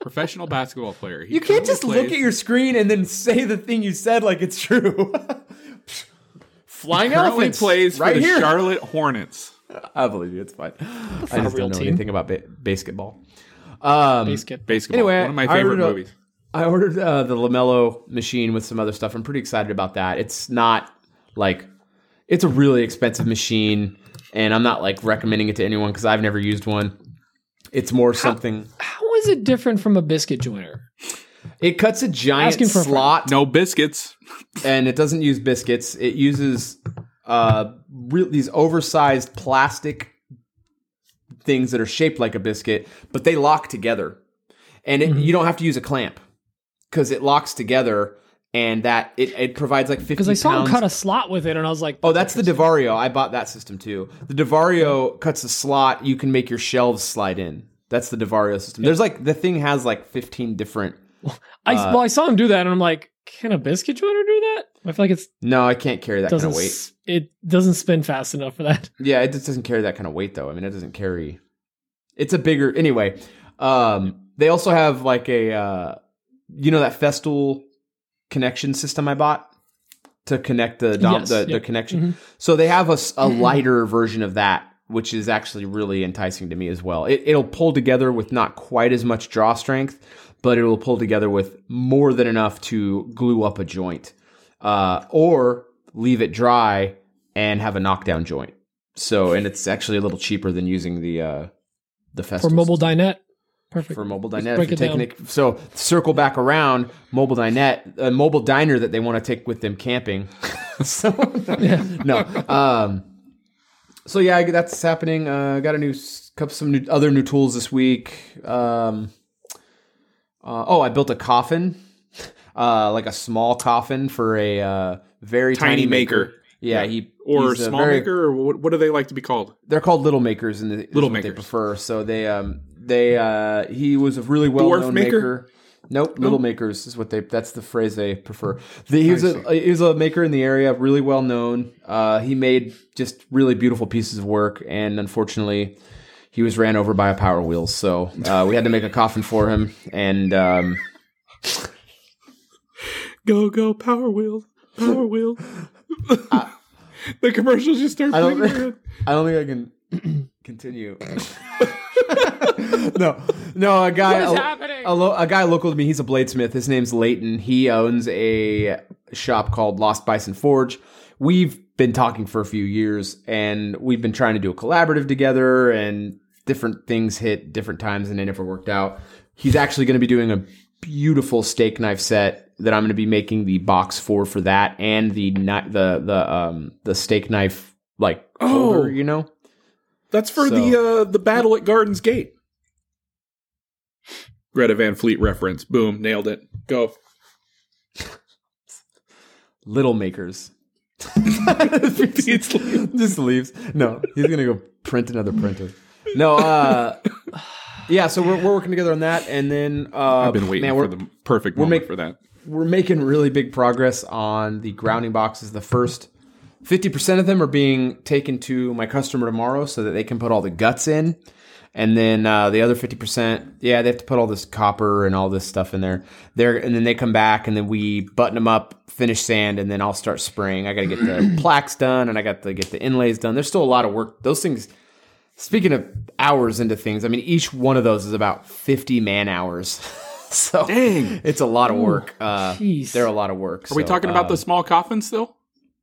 Professional basketball player. He You can't currently just look at your screen and then say the thing you said like it's true. Flying currently elephants plays for right the here. Charlotte Hornets. I believe you. It's fine. I just don't know team. anything about ba- basketball. Um, Basket. Basketball. Anyway, one of my I favorite ordered movies. I ordered uh, the Lamello machine with some other stuff. I'm pretty excited about that. It's not like it's a really expensive machine, and I'm not like recommending it to anyone because I've never used one. It's more something. How is it different from a biscuit joiner? It cuts a giant Asking for a slot, No biscuits. and it doesn't use biscuits. It uses uh, re- these oversized plastic things that are shaped like a biscuit, but they lock together, and it, you don't have to use a clamp because it locks together, and that it, it provides like fifty. Because I saw pounds. him cut a slot with it, and I was like, Oh, that's the Divario. I bought that system too. The Divario cuts a slot. You can make your shelves slide in. That's the Divario system. There's like the thing has like 15 different. I, uh, well, I saw him do that, and I'm like, can a biscuit joiner do that? I feel like it's No, I can't carry that kind of weight. it doesn't spin fast enough for that. Yeah, it just doesn't carry that kind of weight though. I mean, it doesn't carry. It's a bigger anyway. Um, they also have like a uh, you know that Festool connection system I bought to connect the dom- Yes, the, yep. the connection. Mhm. So they have a lighter version of that, which is actually really enticing to me as well. It, it'll pull together with not quite as much draw strength, but it will pull together with more than enough to glue up a joint, uh, or leave it dry and have a knockdown joint. So, and it's actually a little cheaper than using the uh, the For mobile dinette. Perfect. for mobile dinette. break it it, so circle back around mobile dinette, a mobile diner that they want to take with them camping. so no, um, so yeah, that's happening. Uh, got a new couple some new, other new tools this week. Um, uh, oh, I built a coffin, uh, like a small coffin for a uh, very tiny, Tiny maker. maker. Yeah, he Or he's a small very- maker, or what, what do they like to be called? they're called little makers and the, Little what they prefer so they um they uh he was a really well known maker? maker Nope, little makers is what they. That's the phrase they prefer. The, he was a he was a maker in the area, really well known. Uh, he made just really beautiful pieces of work, and unfortunately, he was ran over by a Power Wheels. So uh, we had to make a coffin for him, and um, Go go Power Wheels, Power Wheels. the commercials just start I playing. don't. in my head. I don't think I can continue. no, no. A guy, a. A, lo- a guy local to me. He's a bladesmith. His name's Leighton. He owns a shop called Lost Bison Forge. We've been talking for a few years, and we've been trying to do a collaborative together, and different things hit different times, and they never worked out. He's actually going to be doing a beautiful steak knife set that I'm going to be making the box for for that, and the the the um the steak knife like holder, Oh. you know. That's for So- the uh, the battle at Gardens Gate. Greta Van Fleet reference. Boom, nailed it. Go. little makers. just leaves. No, he's gonna go print another printer. No, uh, yeah. So we're, we're working together on that, and then uh, I've been waiting man, for the perfect moment make- for that. we're making really big progress on the grounding boxes. The first fifty percent of them are being taken to my customer tomorrow, so that they can put all the guts in. And then uh, the other fifty percent, yeah, they have to put all this copper and all this stuff in there. There, and then they come back, and then we button them up, finish sand, and then I'll start spraying. I got to get the plaques done, and I got to get the inlays done. There's still a lot of work. Those things. Speaking of hours into things, I mean, each one of those is about fifty man hours. so Dang. it's a lot of work. Uh, Jeez. they're a lot of work. Are we talking about the small coffin still?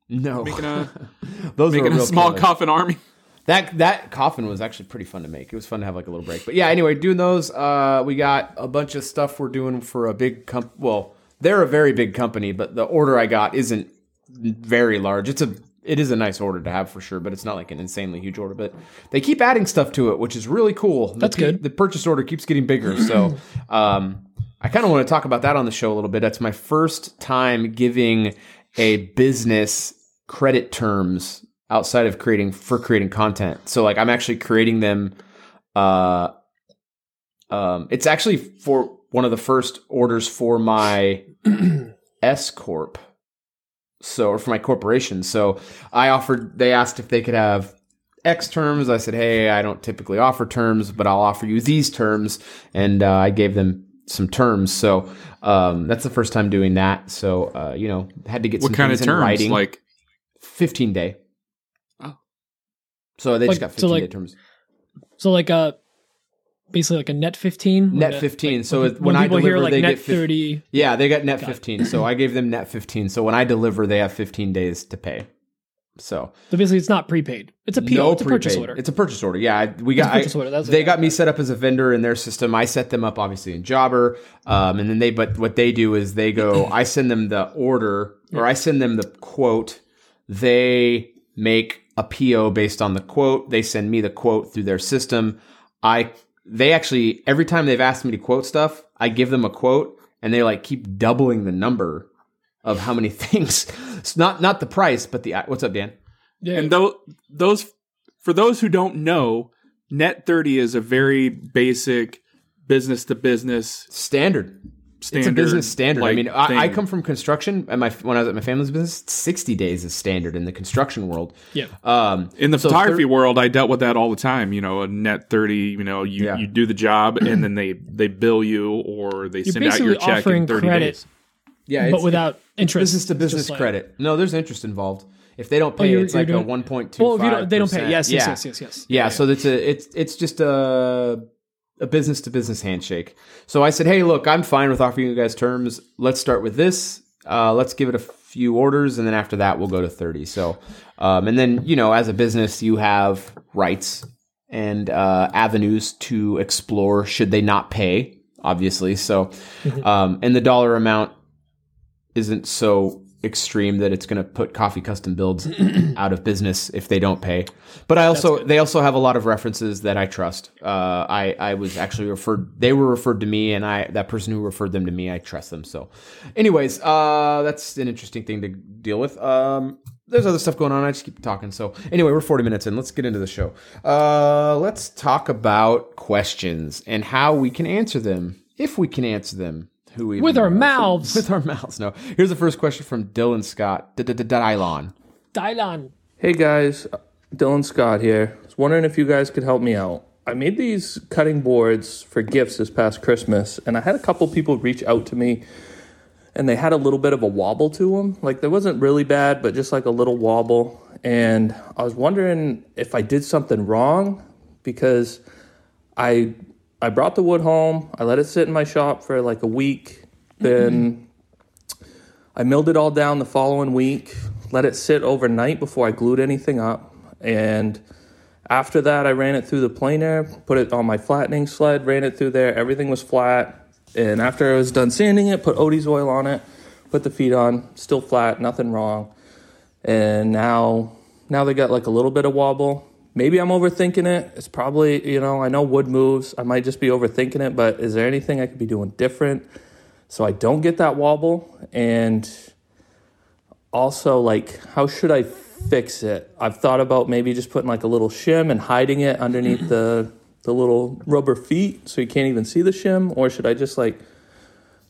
no? Making a Those making are a real small killers. coffin army. That that coffin was actually pretty fun to make. It was fun to have like a little break. But yeah, anyway, doing those. Uh, we got a bunch of stuff we're doing for a big comp. Well, they're a very big company, but the order I got isn't very large. It's a it is a nice order to have for sure, but it's not like an insanely huge order. But they keep adding stuff to it, which is really cool. The That's pe- good. The purchase order keeps getting bigger, so um, I kind of want to talk about that on the show a little bit. That's my first time giving a business credit terms outside of creating for creating content. So like I'm actually creating them. Uh, um, it's actually for one of the first orders for my S corp. So or for my corporation. So I offered. They asked if they could have X terms. I said, hey, I don't typically offer terms, but I'll offer you these terms, and uh, I gave them some terms. So um, that's the first time doing that. So uh, you know, had to get What some kind of things in terms? writing. Like 15 day. Oh. So they Like, just got so 15 day terms. So like a basically like a net fifteen. Net 15. so it- when, when I deliver, hear like they net get fif- thirty. Yeah, they got net Got 15. So I gave them net 15. So when I deliver, they have 15 days to pay. So So basically, it's not prepaid. It's a PO. no it's a purchase order. It's a purchase order. Yeah, I, we got. I-. They what- got me set up as a vendor in their system. I set them up obviously in Jobber, um, and then they. But what they do is they go. I send them the order, or I send them the quote. They make a PO based on the quote. They send me the quote through their system. I. They actually every time they've asked me to quote stuff, I give them a quote, and they like keep doubling the number of how many things. It's not not the price, but the what's up, Dan? yeah. and those those for those who don't know, Net 30 is a very basic business to business Standard. Standard. it's a business standard. I mean, I, I come from construction, and my when I was at my family's business, sixty days is standard in the construction world. yeah. Um, in the so photography thir- world. I dealt with that all the time. You know, a Net 30. You know, you Yeah. you do the job and then they they bill you or they You're send out your check in 30 credit, days. yeah, but it's without interest. business to It's just business like- credit. No, there's interest involved. If they don't Oh, pay, you're- it's you're like a one point two. Well, if you don't, they don't pay. Yes, yes, yes, yes, yes. Yeah, so it's a it's it's just a a business to business handshake. So I said, hey, look, I'm fine with offering you guys terms. Let's start with this. Uh, let's give it a few orders, and then after that, we'll go to thirty. So, um, and then you know, as a business, you have rights, and uh, avenues to explore should they not pay. Obviously, so um, and the dollar amount isn't so extreme that it's going to put coffee custom builds out of business if they don't pay. But I also they also have a lot of references that I trust. Uh, I I was actually referred they were referred to me and I that person who referred them to me I trust them. So, anyways, uh, that's an interesting thing to deal with. Um, there's other stuff going on. I just keep talking. So anyway, we're 40 minutes in. Let's get into the show. Uh, let's talk about questions and how we can answer them, if we can answer them. Who even With our knows? mouths. With our mouths. No. Here's the first question from Dylan Scott. Dylon. Dylan. Hey guys, Dylan Scott here. I was wondering if you guys could help me out. I made these cutting boards for gifts this past Christmas, and I had a couple people reach out to me, and they had a little bit of a wobble to them. Like, there wasn't really bad, but just like a little wobble. And I was wondering if I did something wrong because I I brought the wood home. I let it sit in my shop for like a week. Then I milled it all down the following week, let it sit overnight before I glued anything up. And after that, I ran it through the planer, put it on my flattening sled, ran it through there. Everything was flat. And after I was done sanding it, put Odie's oil on it, put the feet on, still flat, nothing wrong. And now, now they got like a little bit of wobble. Maybe I'm overthinking it. It's probably, you know, I know wood moves. I might just be overthinking it, but is there anything I could be doing different so I don't get that wobble? And also, like, how should I fix it? I've thought about maybe just putting like a little shim and hiding it underneath the the little rubber feet so you can't even see the shim, or should I just like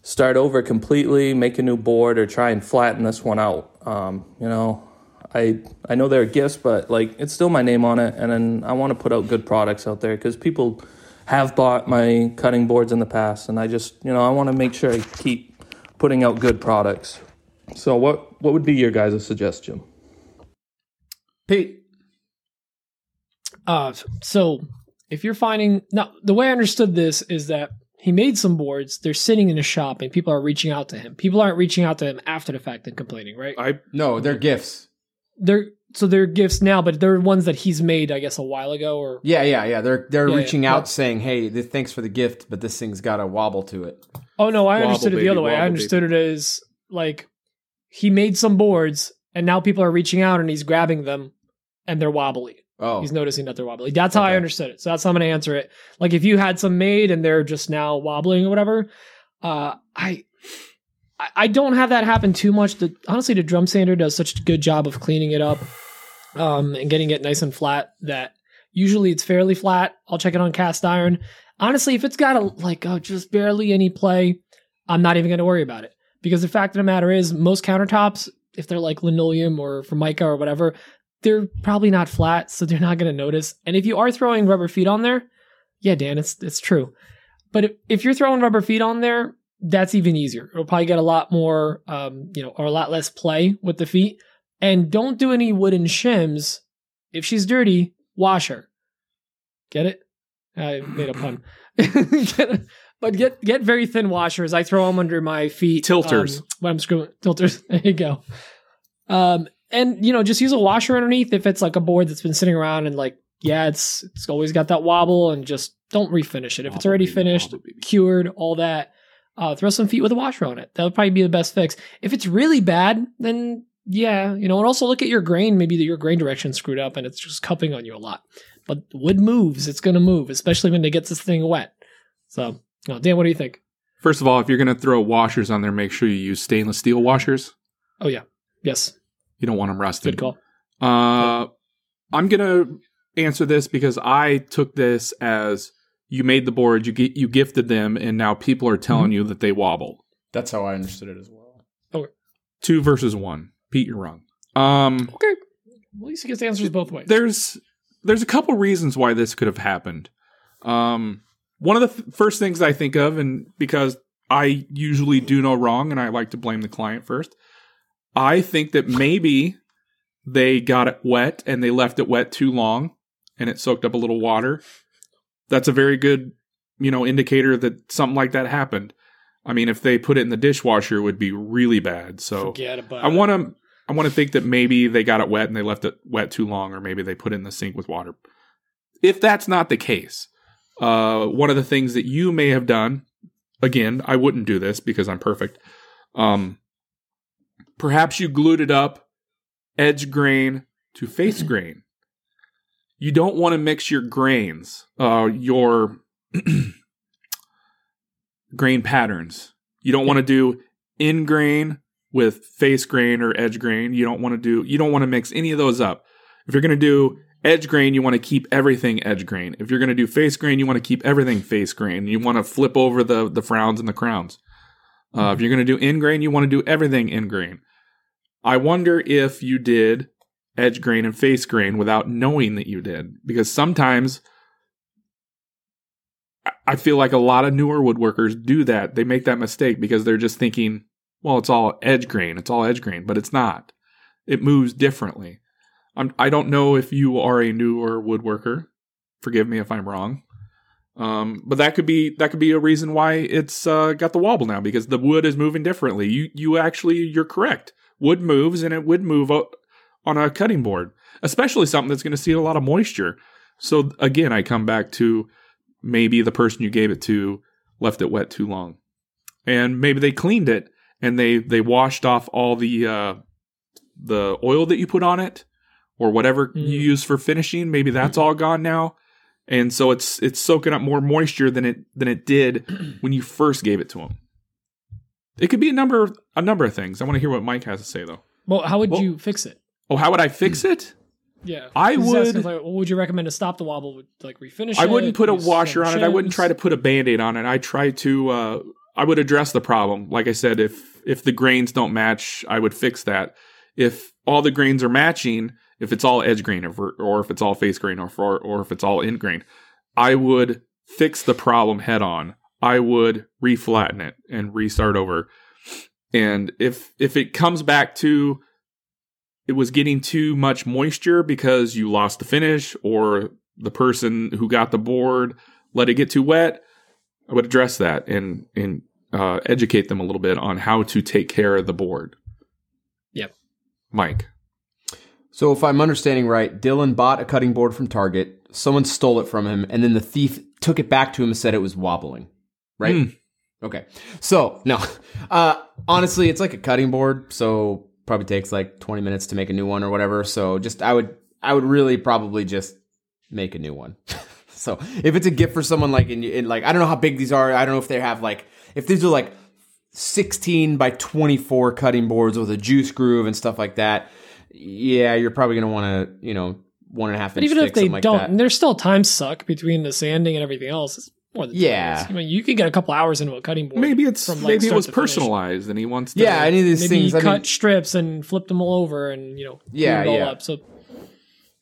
start over completely, make a new board, or try and flatten this one out? Um, you know, I I know they're gifts, but like it's still my name on it, and then I want to put out good products out there because people have bought my cutting boards in the past, and I just you know I want to make sure I keep putting out good products. So what what would be your guys' suggestion? Pete. Uh, so if you're finding now, the way I understood this is that he made some boards. They're sitting in a shop, and people are reaching out to him. People aren't reaching out to him after the fact and complaining, right? I No, they're gifts. They're so they're gifts now, but they're ones that he's made, I guess, a while ago. Or Yeah, yeah, yeah. They're they're Yeah, reaching yeah. out saying, "Hey, th- thanks for the gift, but this thing's got a wobble to it." oh no, I Wobble, understood it the other way. I wobble, understood it as like he made some boards, and now people are reaching out, and he's grabbing them, and they're wobbly. Oh, He's noticing that they're wobbly. That's how I understood it. So that's how I'm going to answer it. Like if you had some made and they're just now wobbling or whatever, uh, I, I- don't have that happen too much. The honestly, the drum sander does such a good job of cleaning it up, um, and getting it nice and flat that usually it's fairly flat. I'll check it on cast iron. Honestly, if it's got a like oh, just barely any play, I'm not even going to worry about it because the fact of the matter is most countertops, if they're like linoleum or formica or whatever, they're probably not flat, so they're not going to notice. And if you are throwing rubber feet on there, yeah, Dan, it's it's true. But if, if you're throwing rubber feet on there, that's even easier. It'll probably get a lot more, um, you know, or a lot less play with the feet. And don't do any wooden shims. If she's dirty, wash her. Get it? I made a pun. Get but get get very thin washers. I throw them under my feet. Tilters. um, when I'm screwing tilters. There you go. Um, and you know, just use a washer underneath if it's like a board that's been sitting around and like, yeah, it's it's always got that wobble, and just don't refinish it. If it's already baby, finished, wobble, cured, all that, uh, throw some feet with a washer on it. That would probably be the best fix. If it's really bad, then yeah, you know, and also look at your grain. Maybe that your grain direction's screwed up and it's just cupping on you a lot. But wood moves; it's going to move, especially when it gets this thing wet. So, oh, Dan, what do you think? first of all, if you're going to throw washers on there, make sure you use stainless steel washers. Oh yeah, yes, You don't want them rusted. good call. Uh, I'm gonna answer this because I took this as you made the board, you gi- you gifted them, and now people are telling you that they wobble. that's how I understood it as well. Two versus one. Pete, you're wrong. Um, Okay, well, at least he gets answers both ways. there's there's a couple reasons why this could have happened. Um, one of the th- first things I think of, and because I usually do no wrong, and I like to blame the client first, I think that maybe they got it wet and they left it wet too long, and it soaked up a little water. That's a very good, you know, indicator that something like that happened. I mean, if they put it in the dishwasher, it would be really bad. So Forget about I want to I want to think that maybe they got it wet and they left it wet too long, or maybe they put it in the sink with water. if that's not the case, uh, one of the things that you may have done, again, I wouldn't do this because I'm perfect. Um, perhaps you glued it up edge grain to face grain. You don't want to mix your grains, uh, your grain patterns. You don't want to do in grain with face grain or edge grain. You don't want to do, you don't want to mix any of those up. If you're going to do edge grain, you want to keep everything edge grain. If you're going to do face grain, you want to keep everything face grain. You want to flip over the, the frowns and the crowns. Uh, if you're going to do in grain, you want to do everything in grain. I wonder if you did edge grain and face grain without knowing that you did, because sometimes I- feel like a lot of newer woodworkers do that. They make that mistake because they're just thinking, well, it's all edge grain, it's all edge grain, but it's not. It moves differently. I'm, I don't know if you are a newer woodworker. Forgive me if I'm wrong. Um, but that could be that could be a reason why it's uh, got the wobble now because the wood is moving differently. You you actually you're correct. Wood moves and it would move on a cutting board, especially something that's going to see a lot of moisture. So again, I come back to maybe the person you gave it to left it wet too long, and maybe they cleaned it and they they washed off all the uh, the oil that you put on it or whatever Mm. you use for finishing. Maybe that's all gone now, and so it's it's soaking up more moisture than it than it did when you first gave it to them. It could be a number of, a number of things. I want to hear what Mike has to say though. Well, how would Well- you fix it? Oh, how would I fix it? Yeah, I would- asking, like, what would you recommend to stop the wobble? Would like refinish? I it, wouldn't put a washer some on it. I wouldn't try to put a band-aid on it. I try to uh I would address the problem. Like I said, if if the grains don't match, I would fix that. If all the grains are matching, if it's all edge grain or, or if it's all face grain or, or or if it's all in grain, I would fix the problem head on. I would reflatten it and restart over. And if if it comes back to it was getting too much moisture because you lost the finish or the person who got the board let it get too wet, I would address that and and uh, educate them a little bit on how to take care of the board. Yep. Mike. So if I'm understanding right, Dylan bought a cutting board from Target. Someone stole it from him, and then the thief took it back to him and said it was wobbling. Right? Mm. Okay. So no, uh, honestly, it's like a cutting board, so probably takes like 20 minutes to make a new one or whatever. So just I would I would really probably just make a new one. so if it's a gift for someone like in, in like I don't know how big these are. I don't know if they have like if these are like 16 by 24 cutting boards with a juice groove and stuff like that. Yeah, you're probably gonna want to you know one and a half But even if they like don't, that. and there's still time suck between the sanding and everything else. It's more than 20 Yeah. minutes. I mean, you can get a couple hours into a cutting board. Maybe it's from, like, maybe it was to finish. personalized and he wants to Yeah, any of these Maybe things. you I cut mean, strips and flipped them all over, and you know, Yeah, glued it all yeah. up. So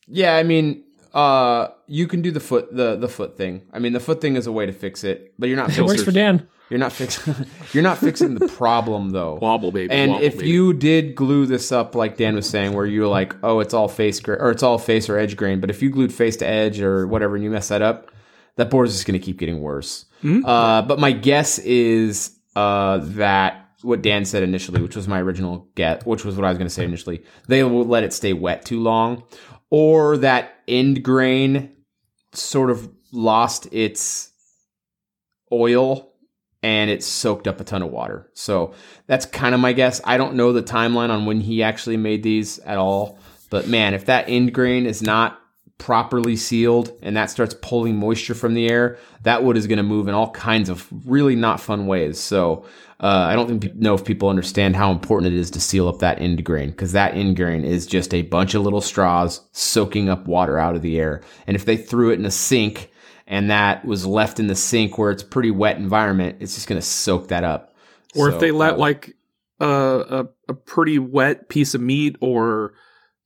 Yeah, I mean, uh, you can do the foot the the foot thing. I mean, the foot thing is a way to fix it, but you're not it works for Dan. You're not fixing you're not fixing the problem though. wobble baby. and wobble, if baby. you did glue this up like Dan was saying, where you're like, oh, it's all face gra- or it's all face or edge grain, but if you glued face to edge or whatever, and you mess that up, that board is just going to keep getting worse. Uh, but my guess is uh, that what Dan said initially, which was my original get, which was what I was going to say initially, they will let it stay wet too long, or that end grain sort of lost its oil and it soaked up a ton of water. So that's kind of my guess. I don't know the timeline on when he actually made these at all, but man, if that end grain is not properly sealed and that starts pulling moisture from the air, that wood is going to move in all kinds of really not fun ways. So uh, I don't think know if people understand how important it is to seal up that end grain because that end grain is just a bunch of little straws soaking up water out of the air. And if they threw it in a sink and that was left in the sink where it's pretty wet environment, it's just going to soak that up. or if they let uh, like a, a a pretty wet piece of meat or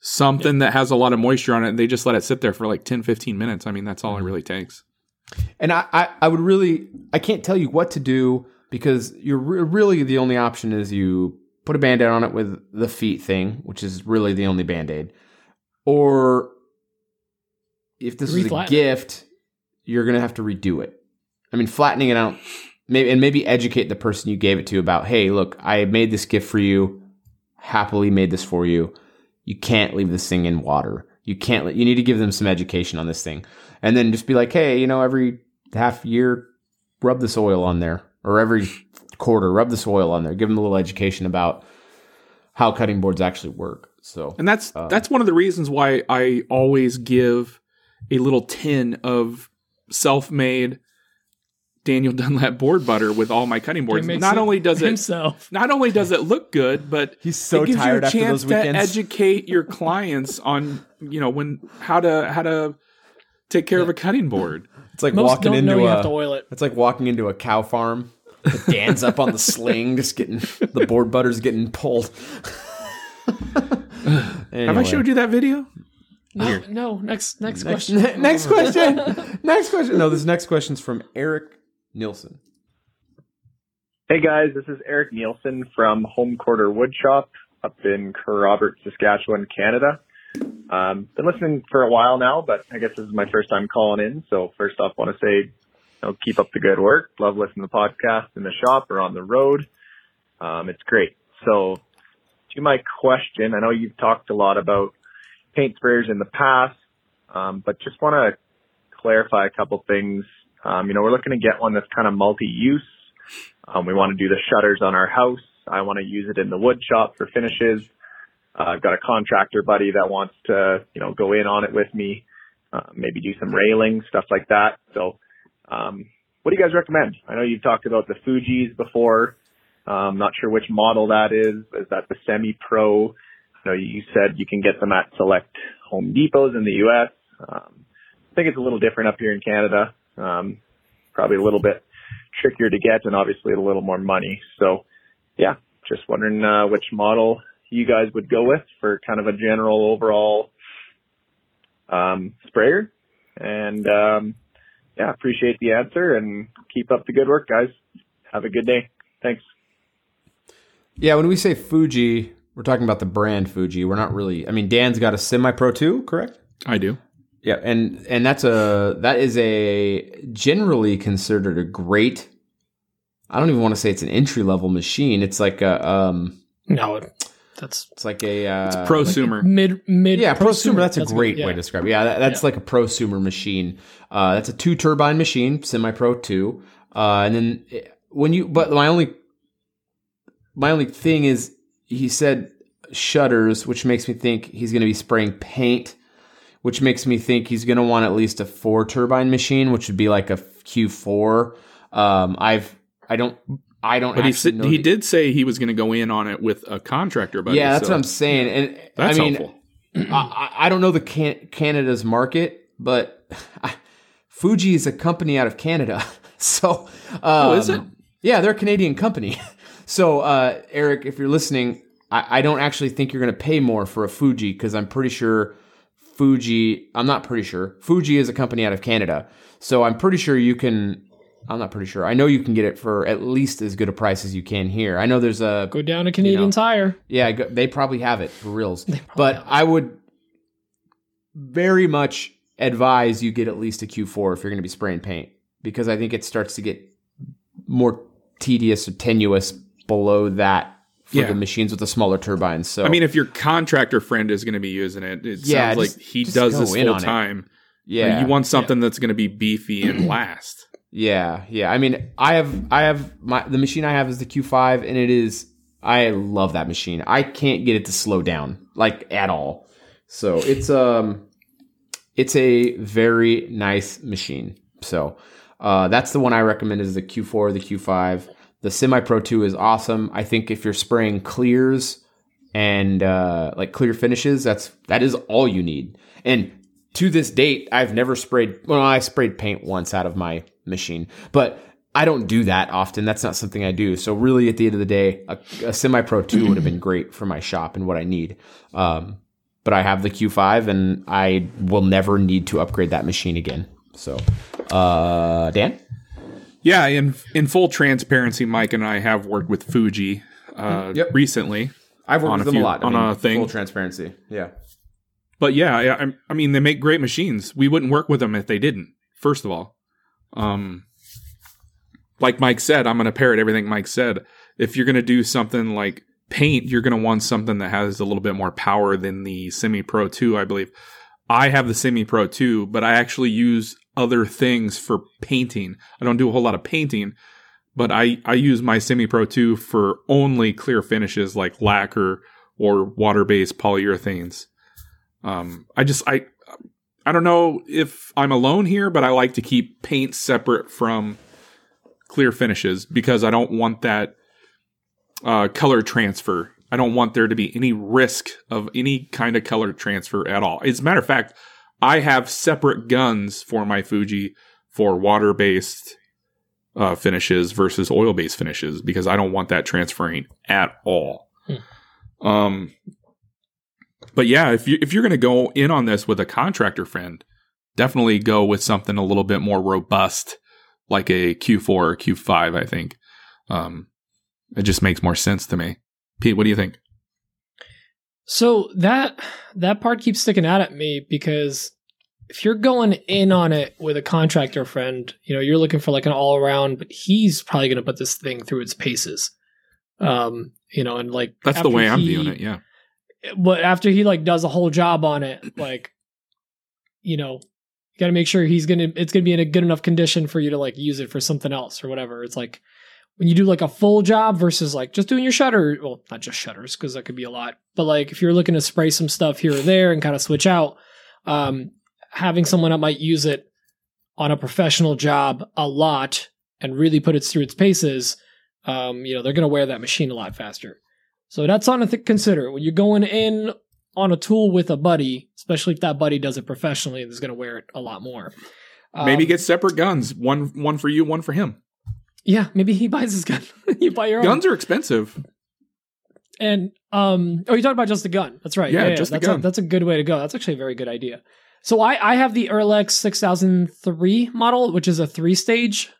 something that has a lot of moisture on it and they just let it sit there for like 10 15 minutes i mean that's all it mm-hmm. really takes And I, I, I would really, I can't tell you what to do because you're re- really the only option is you put a band aid on it with the feet thing, which is really the only band aid. Or if this was a gift, you're going to have to redo it. I mean, flattening it out, maybe, and maybe educate the person you gave it to about, hey, look, I made this gift for you, happily made this for you. You can't leave this thing in water. You can't. let- You need to give them some education on this thing, and then just be like, hey, you know, every half year, rub this oil on there, or every quarter, rub this oil on there. Give them a little education about how cutting boards actually work. So And that's uh, that's one of the reasons why I always give a little tin of self-made Daniel Dunlap board butter with all my cutting boards. Not only does it himself. not only does it look good, but He's so it gives tired you a after chance those weekends. to educate your clients on you know when how to how to take care of a cutting board. it's like Most walking don't into know you a. have to oil it. It's like walking into a cow farm. Dan's up on the sling, just getting the board butter's getting pulled. Have I showed you that video? No, no. Next, next question. Next, next question. next question. No, this next question's from Eric Nielsen. Hey guys, this is Eric Nielsen from Home Quarter Woodshop up in Kerrobert, Saskatchewan, Canada. Um, been listening for a while now, but I guess this is my first time calling in. So first off, want to say, you know, keep up the good work. Love listening to the podcast in the shop or on the road. Um, it's great. So to my question, I know you've talked a lot about paint sprayers in the past, um, but just want to clarify a couple things. Um, you know, we're looking to get one that's kind of multi-use. Um, we want to do the shutters on our house. I want to use it in the wood shop for finishes. Uh, I've got a contractor buddy that wants to, you know, go in on it with me, uh, maybe do some railing, stuff like that. So, um, what do you guys recommend? I know you've talked about the Fuji's before. Um, not sure which model that is. Is that the Semi Pro? I know you said you can get them at select Home Depots in the U.S. Um, I think it's a little different up here in Canada. Um, probably a little bit trickier to get and obviously a little more money. So yeah, just wondering uh, which model you guys would go with for kind of a general overall um, sprayer. And um, yeah, appreciate the answer and keep up the good work, guys. Have a good day. Thanks. Yeah, when we say Fuji, we're talking about the brand Fuji. We're not really. I mean, Dan's got a Semi Pro 2, correct? I do. Yeah, and and that's a that is a generally considered a great. I don't even want to say it's an entry level machine. It's like a um, No, that's it's like a uh, it's Prosumer. mid mid. yeah, prosumer. That's a good, great yeah. way to describe it. Yeah, that, that's like a prosumer machine. Uh, that's a two turbine machine, semi pro two. Uh, and then eh, when you, but my only, my only thing is he said shutters, which makes me think he's going to be spraying paint, which makes me think he's going to want at least a four turbine machine, which would be like a Q4. Um, I've, I don't, I don't. But he said, he the- did say he was going to go in on it with a contractor buddy. yeah, that's so what I'm saying. And That's I mean, helpful. I, I- I don't know the can- Canada's market, but Fuji is a company out of Canada. So, um, Oh, is it? Yeah, they're a Canadian company. So, uh, Eric, if you're listening, I, I don't actually think you're going to pay more for a Fuji because I'm pretty sure Fuji. I'm not pretty sure Fuji is a company out of Canada. So I'm pretty sure you can. I'm not pretty sure. I know you can get it for at least as good a price as you can here. I know there's a Go down to Canadian know. Tire. yeah, go- they probably have it for reals. But I would very much advise you get at least a Q4 if you're going to be spraying paint because I think it starts to get more tedious or tenuous below that for Yeah. the machines with the smaller turbines. So I mean, if your contractor friend is going to be using it, it Yeah, sounds just- like he does this full on it. time. yeah, you want something that's going to be beefy and last. Yeah, yeah. I mean, I have, I have my the machine I have is the Q5, and it is. I love that machine. I can't get it to slow down like at all. So it's um, it's a very nice machine. So uh, that's the one I recommend is the Q4 or the Q5. The Semi Pro 2 is awesome. I think if you're spraying clears and uh, like clear finishes, that's that is all you need. And to this date, I've never sprayed. Well, I sprayed paint once out of my machine, but I don't do that often. That's not something I do. So really, at the end of the day, a, a Semi Pro Two would have been great for my shop and what I need. Um, but I have the Q5, and I will never need to upgrade that machine again. So, uh, Dan, Yeah, in in full transparency, Mike and I have worked with Fuji uh, Yep. recently. I've worked with a them a few- lot. I on mean, a thing. full transparency. Yeah. But yeah, I, I- mean, they make great machines. We wouldn't work with them if they didn't. First of all, um, like Mike said, I'm going to parrot everything Mike said. If you're going to do something like paint, you're going to want something that has a little bit more power than the Semi Pro 2, I believe. I have the Semi Pro too, but I actually use other things for painting. I don't do a whole lot of painting, but I, I use my Semi Pro 2 for only clear finishes like lacquer or water based polyurethanes. Um, I just, I, I don't know if I'm alone here, but I like to keep paint separate from clear finishes because I don't want that uh, color transfer. I don't want there to be any risk of any kind of color transfer at all. As a matter of fact, I have separate guns for my Fuji for water based uh, finishes versus oil based finishes because I don't want that transferring at all. Um, but yeah, if you if you're going to go in on this with a contractor friend, definitely go with something a little bit more robust, like a Q4 or Q5. I think um, it just makes more sense to me. Pete, what do you think? So that that part keeps sticking out at me because if you're going in on it with a contractor friend, you know, you're looking for like an all around, but he's probably going to put this thing through its paces. Um, you know, and like That's the way I'm he- viewing it. Yeah. But after he like does a whole job on it, like, you know, you got to make sure he's gonna it's gonna be in a good enough condition for you to like use it for something else or whatever. It's like when you do like a full job versus like just doing your shutter. Well, not just shutters because that could be a lot, but like if you're looking to spray some stuff here or there and kind of switch out, um, having someone that might use it on a professional job a lot and really put it through its paces, um, you know, they're going to wear that machine a lot faster. So that's something to consider when you're going in on a tool with a buddy, especially if that buddy does it professionally and is going to wear it a lot more. Maybe Um, get separate guns. One one for you, one for him. Yeah, maybe he buys his gun. you buy your own. Guns are expensive. And um, oh, you talked about just the gun. That's right. Yeah, just the that's gun. A, that's a good way to go. That's actually a very good idea. So I I have the Earlex 6003 model, which is a three stage,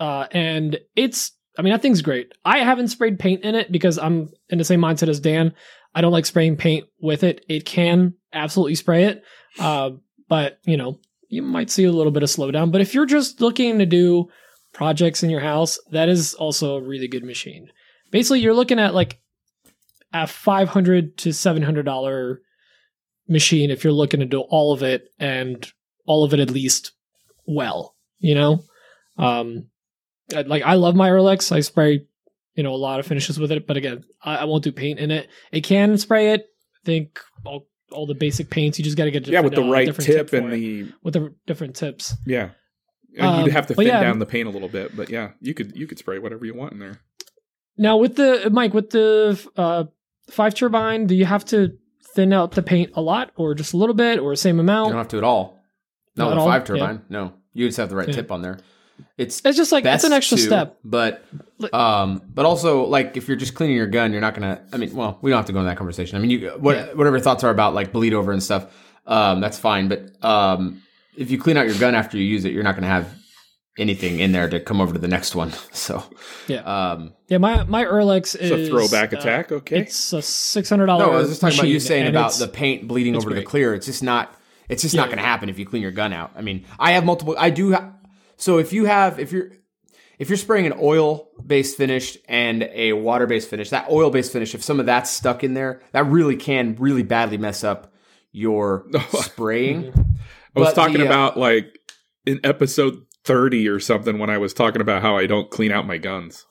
uh, and it's I mean that thing's great. I haven't sprayed paint in it because I'm in the same mindset as Dan. I don't like spraying paint with it. It can absolutely spray it, uh, but you know you might see a little bit of slowdown. But if you're just looking to do projects in your house, that is also a really good machine. Basically, you're looking at like a five hundred to seven hundred dollar machine if you're looking to do all of it and all of it at least well. You know, um, like I love my Earlex. I spray you know a lot of finishes with it, but again, I, I won't do paint in it. It can spray it. I think all all the basic paints. You just got to get Yeah, with the uh, right different tip for and it. the with the different tips. yeah. Um, You'd have to thin yeah. down the paint a little bit, but yeah, you could you could spray whatever you want in there. Now with the Mike with the uh, five turbine, do you have to thin out the paint a lot, or just a little bit, or the same amount? You don't have to at all. Not No, at the all? five Yeah. turbine. No, you just have the right Yeah. tip on there. It's It's just like that's an extra to, step. but um, but also like if you're just cleaning your gun, you're not gonna. I mean, well, we don't have to go in that conversation. I mean, you what, Yeah. whatever thoughts are about like bleed over and stuff, um, that's fine. But um, if you clean out your gun after you use it, you're not gonna have anything in there to come over to the next one. So Yeah. um, Yeah, my my Earlex is It's a throwback uh, attack, okay? It's a six hundred dollar. no, I was just talking about you saying about the paint bleeding it's over to the clear. It's just not. It's just not going to happen if you clean your gun out. I mean, I have multiple. I do. Ha- so if you have, if you're, if you're spraying an oil based finish and a water based finish, that oil based finish, if some of that's stuck in there, that really can really badly mess up your spraying. I was talking the, uh, about like in episode 30 or something when I was talking about how I don't clean out my guns.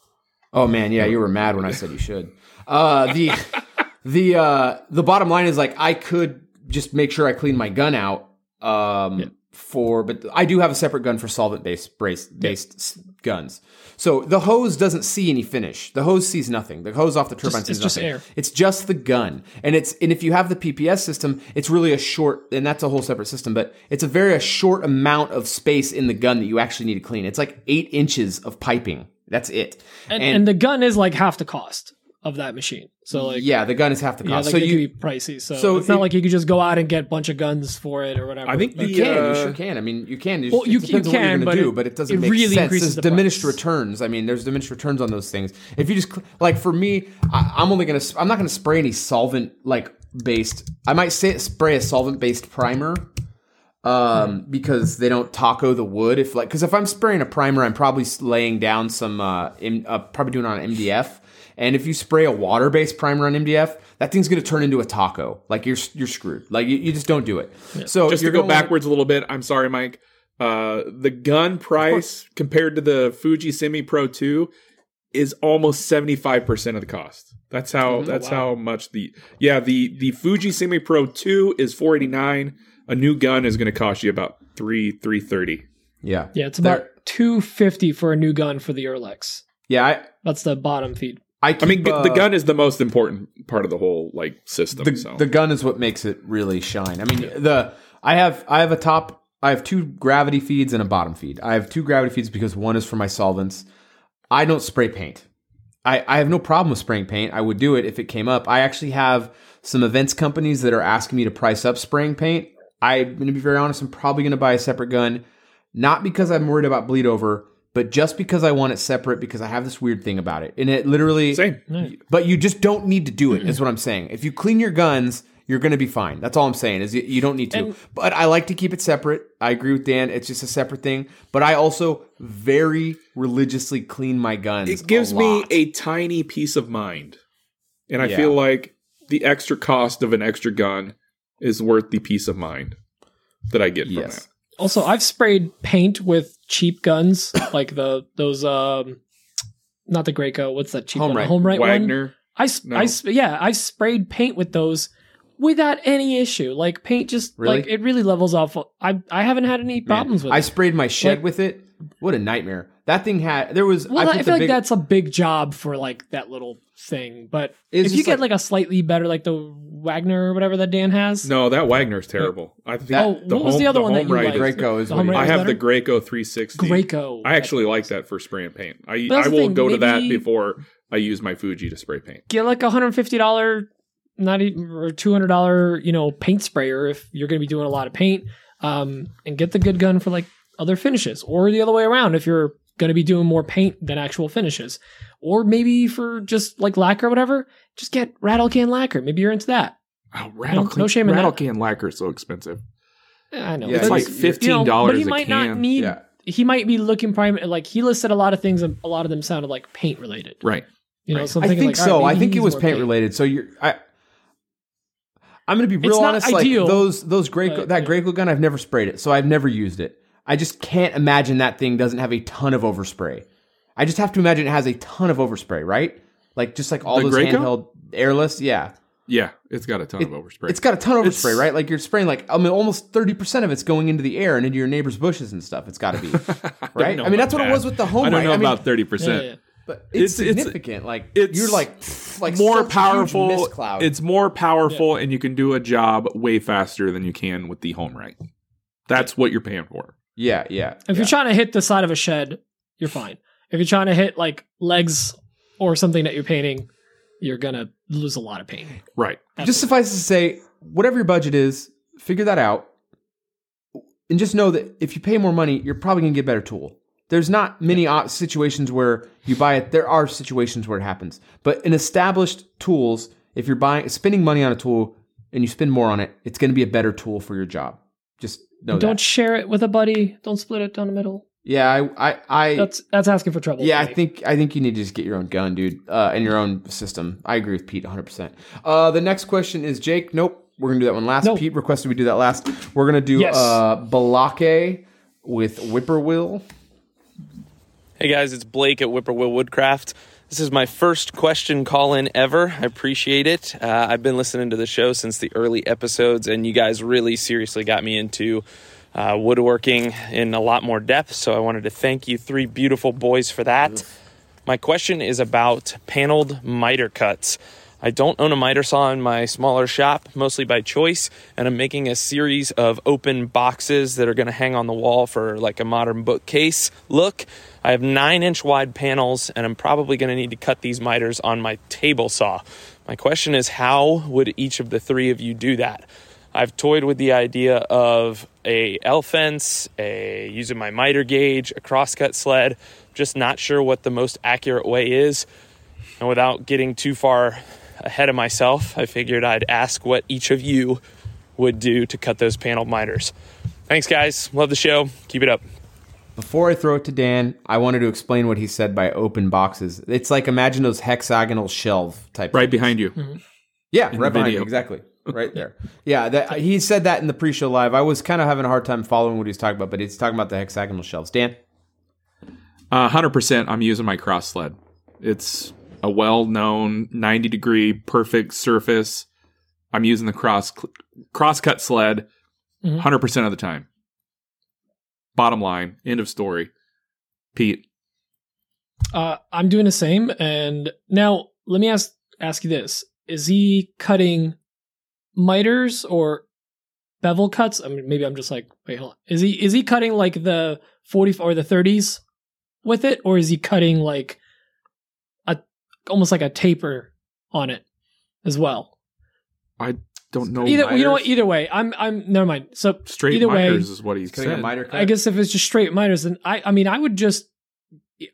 Oh man, yeah, you were mad when I said you should. Uh, the the uh, the bottom line is like I could just make sure I clean my gun out. Um, for but I do have a separate gun for solvent based brace based s guns. So the hose doesn't see any finish. The hose sees nothing. The hose off the turbine it's sees just nothing. air. It's just the gun, and it's and if you have the PPS system, it's really a short, and that's a whole separate system. But it's a very a short amount of space in the gun that you actually need to clean. It's like eight inches of piping. That's it. and, and the gun is like half the cost of that machine. So like yeah, the gun is half the yeah, cost. like so it you could be pricey. So, so it's not like you could just go out and get a bunch of guns for it or whatever. I think the, You can, uh, you sure can. I mean, you can. It Well, you- it depends you on what you're can, gonna but do, it- but it doesn't it make really sense. increases There's the diminished price. returns. I mean, there's diminished returns on those things. If you just like for me, I, I'm only gonna. I'm not gonna spray any solvent like based. I might say spray a solvent based primer. Um, because they don't taco the wood. If like, because if I'm spraying a primer, I'm probably laying down some. Uh, in, uh, probably doing it on MDF, And if you spray a water-based primer on MDF, that thing's going to turn into a taco. Like you're you're screwed. Like you, you just don't do it. So Just to you're go gonna wanna- backwards a little bit, I'm sorry, Mike. Uh, the gun price compared to the Fuji Semi Pro 2 is almost 75% of the cost. That's how that's how much the Yeah, the the Fuji Semi Pro 2 is 489. A new gun is going to cost you about 3 330. Yeah, Yeah, it's about There- two fifty for a new gun for the Earlex. yeah. I That's the bottom feed. I, keep, I mean, uh, the gun is the most important part of the whole like system. the, so the gun is what makes it really shine. I mean, the I have I have a top I have two gravity feeds and a bottom feed. I have two gravity feeds because one is for my solvents. I don't spray paint. I, I have no problem with spraying paint. I would do it if it came up. I actually have some events companies that are asking me to price up spraying paint. I'm going to be very honest. I'm probably going to buy a separate gun, not because I'm worried about bleed over, but just because I want it separate because I have this weird thing about it. And it literally same. but you just don't need to do it, is what I'm saying. If you clean your guns, you're going to be fine. That's all I'm saying. Is you, you don't need to. but I like to keep it separate. I agree with Dan. It's just a separate thing. But I also very religiously clean my guns. it gives a me a tiny peace of mind. And I Yeah. feel like the extra cost of an extra gun is worth the peace of mind that I get from Yes. that. Also, I've sprayed paint with cheap guns, like the those um, not the Graco. What's that cheap Home one? right. HomeRight one. Wagner. I, s- No. I yeah, I sprayed paint with those without any issue. Like paint just Really? like it really levels off. I I haven't had any Man, problems with I it. sprayed my shed Like- with it. What a nightmare. That thing had there was Well, I, I, feel like big, that's a big job for like that little thing. But if you get like- like, a slightly better, like the Wagner or whatever that Dan has, No, that Wagner's terrible. I think Oh, the what was the other one that home you liked? is- is The what Home you- right I was have the Graco 360. Graco. I actually like that for spraying paint. I I will thing, go to that before I use my Fuji to spray paint. get like a hundred and fifty dollar, not even or two hundred dollar, you know, paint sprayer if you're going to be doing a lot of paint, um, and get the good gun for like other finishes, or the other way around if you're going to be doing more paint than actual finishes, or maybe for just like lacquer or whatever, just get rattle can lacquer. Maybe you're into that. Oh, rattle, no shame in rattle that. can lacquer is so expensive. I know Yeah, It's like it's- fifteen you know, dollars but he a might can. not need. Yeah. He might be looking prime like he listed a lot of things. and A lot of them sounded like paint related. right. You know, Right. so I'm I thinking think like, so. all right, I think it was more paint related. So you're I I'm gonna be real It's not honest. Like ideal, those those Graco but, that yeah. Graco gun, I've never sprayed it, so I've never used it. I just can't imagine that thing doesn't have a ton of overspray. I just have to imagine it has a ton of overspray, right? Like just like all The those Graco? handheld airless, yeah. Yeah, it's got a ton of overspray. It's got a ton of It's- overspray, right? Like you're spraying like I mean almost thirty percent of it's going into the air and into your neighbor's bushes and stuff. It's got to be right. know I mean that's about what it was with the home. I don't right? know mean, about thirty Yeah, percent. yeah. but it's, It's- it's- significant. like it's you're like like more such a huge powerful. cloud. It's more powerful, and you can do a job way faster than you can with the HomeRight. That's what you're paying for. yeah, yeah. If yeah. you're trying to hit the side of a shed, you're fine. If you're trying to hit like legs or something that you're painting, you're gonna lose a lot of paint. Right. just suffice to say, whatever your budget is, figure that out, and just know that if you pay more money, you're probably gonna get a better tool. There's not many o- situations where you buy it. There are situations where it happens, but in established tools, if you're buying spending money on a tool and you spend more on it, it's going to be a better tool for your job. Just know Don't that. share it with a buddy. Don't split it down the middle. Yeah, I, I, I That's that's asking for trouble. yeah, I think I think you need to just get your own gun, dude, uh, and your own system. I agree with Pete 100. percent uh, The next question is Jake. Nope, we're gonna do that one last. Nope. Pete requested we do that last. We're gonna do Yes. uh, Balake with Whippoorwill. Hey guys, it's Blake at Whippoorwill Woodcraft. This is my first question call in ever. I appreciate it. Uh, I've been listening to the show since the early episodes, and you guys really seriously got me into uh, woodworking in a lot more depth. So I wanted to thank you, three beautiful boys, for that. My question is about paneled miter cuts. I don't own a miter saw in my smaller shop, mostly by choice, and I'm making a series of open boxes that are going to hang on the wall for like a modern bookcase look. I have nine inch wide panels, and I'm probably going to need to cut these miters on my table saw. My question is, how would each of the three of you do that? I've toyed with the idea of a L fence, a using my miter gauge, a crosscut sled. Just not sure what the most accurate way is. And without getting too far ahead of myself, I figured I'd ask what each of you would do to cut those panel miters. Thanks, guys. Love the show. Keep it up. before I throw it to Dan, I wanted to explain what he said by open boxes. It's like imagine those hexagonal shelf type. Right things. behind you. Mm-hmm. Yeah, the right behind video. you, exactly. Right there. Yeah, that, he said that in the pre-show live. I was kind of having a hard time following what he was talking about, but he's talking about the hexagonal shelves. Dan, Uh, 100% I'm using my cross sled. It's a well-known 90 degree perfect surface. I'm using the cross cross cut sled Mhm. 100% of the time. Bottom line, end of story. Pete, Uh, I'm doing the same. And now let me ask ask you this: Is he cutting miters or bevel cuts? I mean, maybe I'm just like, wait, hold on. Is he is he cutting like the 40 or the 30s with it, or is he cutting like a almost like a taper on it as well? I don't know. either you know what? Either way, I'm I'm never mind. So Straight either way, is what he's cutting a miter cut. I guess if it's just straight miters, then I I mean I would just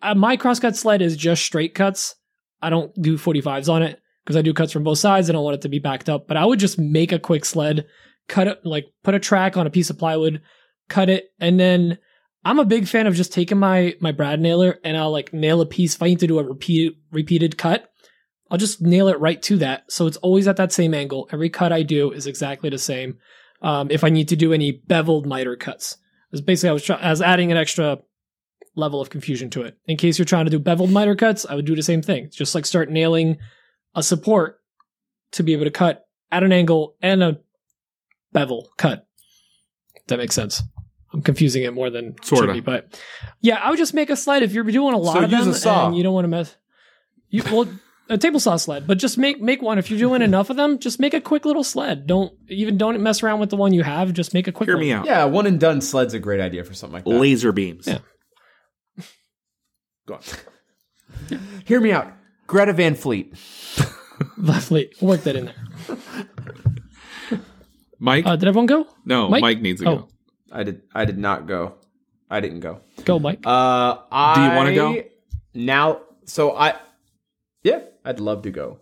uh, my crosscut sled is just straight cuts. I don't do 45s on it because I do cuts from both sides. I don't want it to be backed up. But I would just make a quick sled, cut it like put a track on a piece of plywood, cut it, and then I'm a big fan of just taking my my brad nailer and I'll like nail a piece. If I need to do a repeat repeated cut, I'll just nail it right to that. So it's always at that same angle. Every cut I do is exactly the same. Um, if I need to do any beveled miter cuts, basically I was try- I was adding an extra level of confusion to it. In case you're trying to do beveled miter cuts, I would do the same thing. Just like start nailing a support to be able to cut at an angle and a bevel cut. That makes sense. I'm confusing it more than it should Sorta. but yeah, I would just make a sled if you're doing a lot So of use them a saw. and you don't want to mess. You well, a table saw sled, but just make make one. If you're doing enough of them, just make a quick little sled. Don't even don't mess around with the one you have. Just make a quick. Hear one. me out. yeah, one and done sled's a great idea for something like that. Laser beams. Yeah. Go on. Hear me out. Greta Van Fleet. Van Fleet. Work that in there. Mike? Uh, did everyone go? no, Mike? Mike, needs to Oh. go. I did. I did not go. I didn't go. Go, Mike. Uh, I, Do you wanna go? now? So I, yeah, I'd love to go.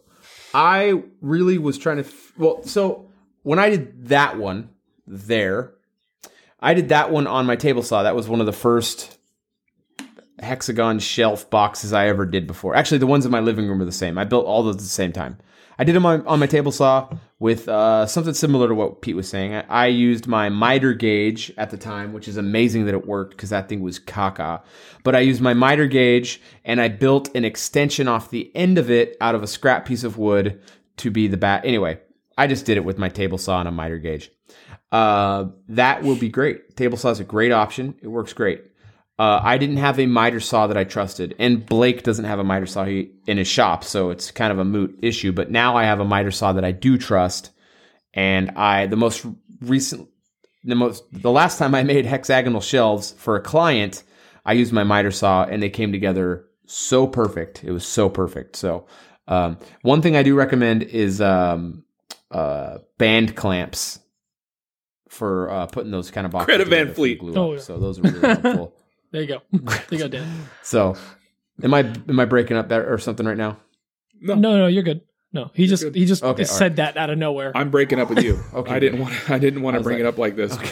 I really was trying to. F- well, so when I did that one there, I did that one on my table saw. That was one of the first hexagon shelf boxes I ever did before. Actually, the ones in my living room are the same. I built all those at the same time. I did them on, on my table saw with uh, something similar to what Pete was saying. I, I used my miter gauge at the time, which is amazing that it worked because that thing was caca. But I used my miter gauge and I built an extension off the end of it out of a scrap piece of wood to be the bat. Anyway, I just did it with my table saw and a miter gauge. Uh, that will be great. Table saw is a great option. It works great. Uh, I didn't have a miter saw that I trusted, and Blake doesn't have a miter saw he, in his shop, so it's kind of a moot issue. But now I have a miter saw that I do trust, and I the most recent, the most the last time I made hexagonal shelves for a client, I used my miter saw, and they came together so perfect. It was so perfect. So um, one thing I do recommend is um, uh, band clamps for uh, putting those kind of boxes. Greta Van Fleet. glue Oh, yeah. So those are really helpful. There you go. there you go, Dan. So, am I am I breaking up that or something right now? No, no, no. you're good. No, he just he just Okay, all said that out of nowhere. I'm breaking up with you. Okay, I didn't want. I didn't want to bring like- it up like this. Okay.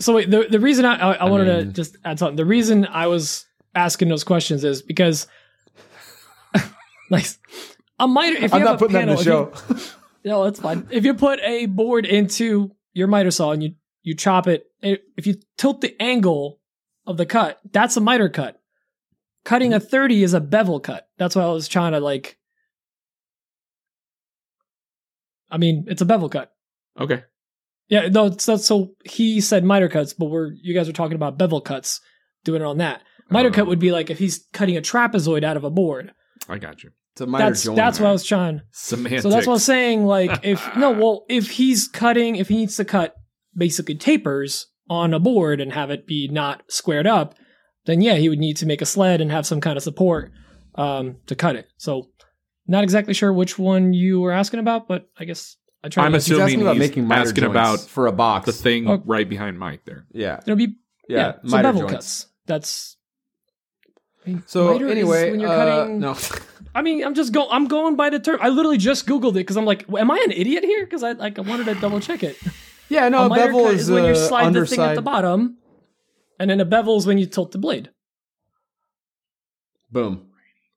So wait, the the reason I I, I wanted to mean- just add something. The reason I was asking those questions is because, nice. A miter. If you I'm have not a putting panel, that in the if you- show. No, that's fine. If you put a board into your miter saw and you you chop it, it- if you tilt the angle of the cut, that's a miter cut. Cutting a mm-hmm. 30 is a bevel cut. That's why I was trying to like I mean, it's a bevel cut. Okay. Yeah, no, so, so he said miter cuts, but we're you guys are talking about bevel cuts, doing it on that. Miter Oh. cut would be like if he's cutting a trapezoid out of a board. I got you. It's a miter That's joint. that's what I was trying. Semantics. So that's what I'm saying. Like, if no, well, if he's cutting, if he needs to cut basically tapers on a board and have it be not squared up, then yeah, he would need to make a sled and have some kind of support um, to cut it. So, not exactly sure which one you were asking about, but I guess I tried. I'm to He's assuming asking about making miter asking about for a box. the thing Oh. right behind Mike there. Yeah, It'll be yeah. yeah, so miter bevel joints. cuts. That's I mean, So miter is anyway, when you're uh, cutting. no, I mean, I'm just going. I'm going by the term. I literally just googled it because I'm like, am I an idiot here? Because I like I wanted to double check it. Yeah, no. a A bevel cut is, is when you uh, slide the thing at the bottom. And then a bevel is when you tilt the blade. Boom.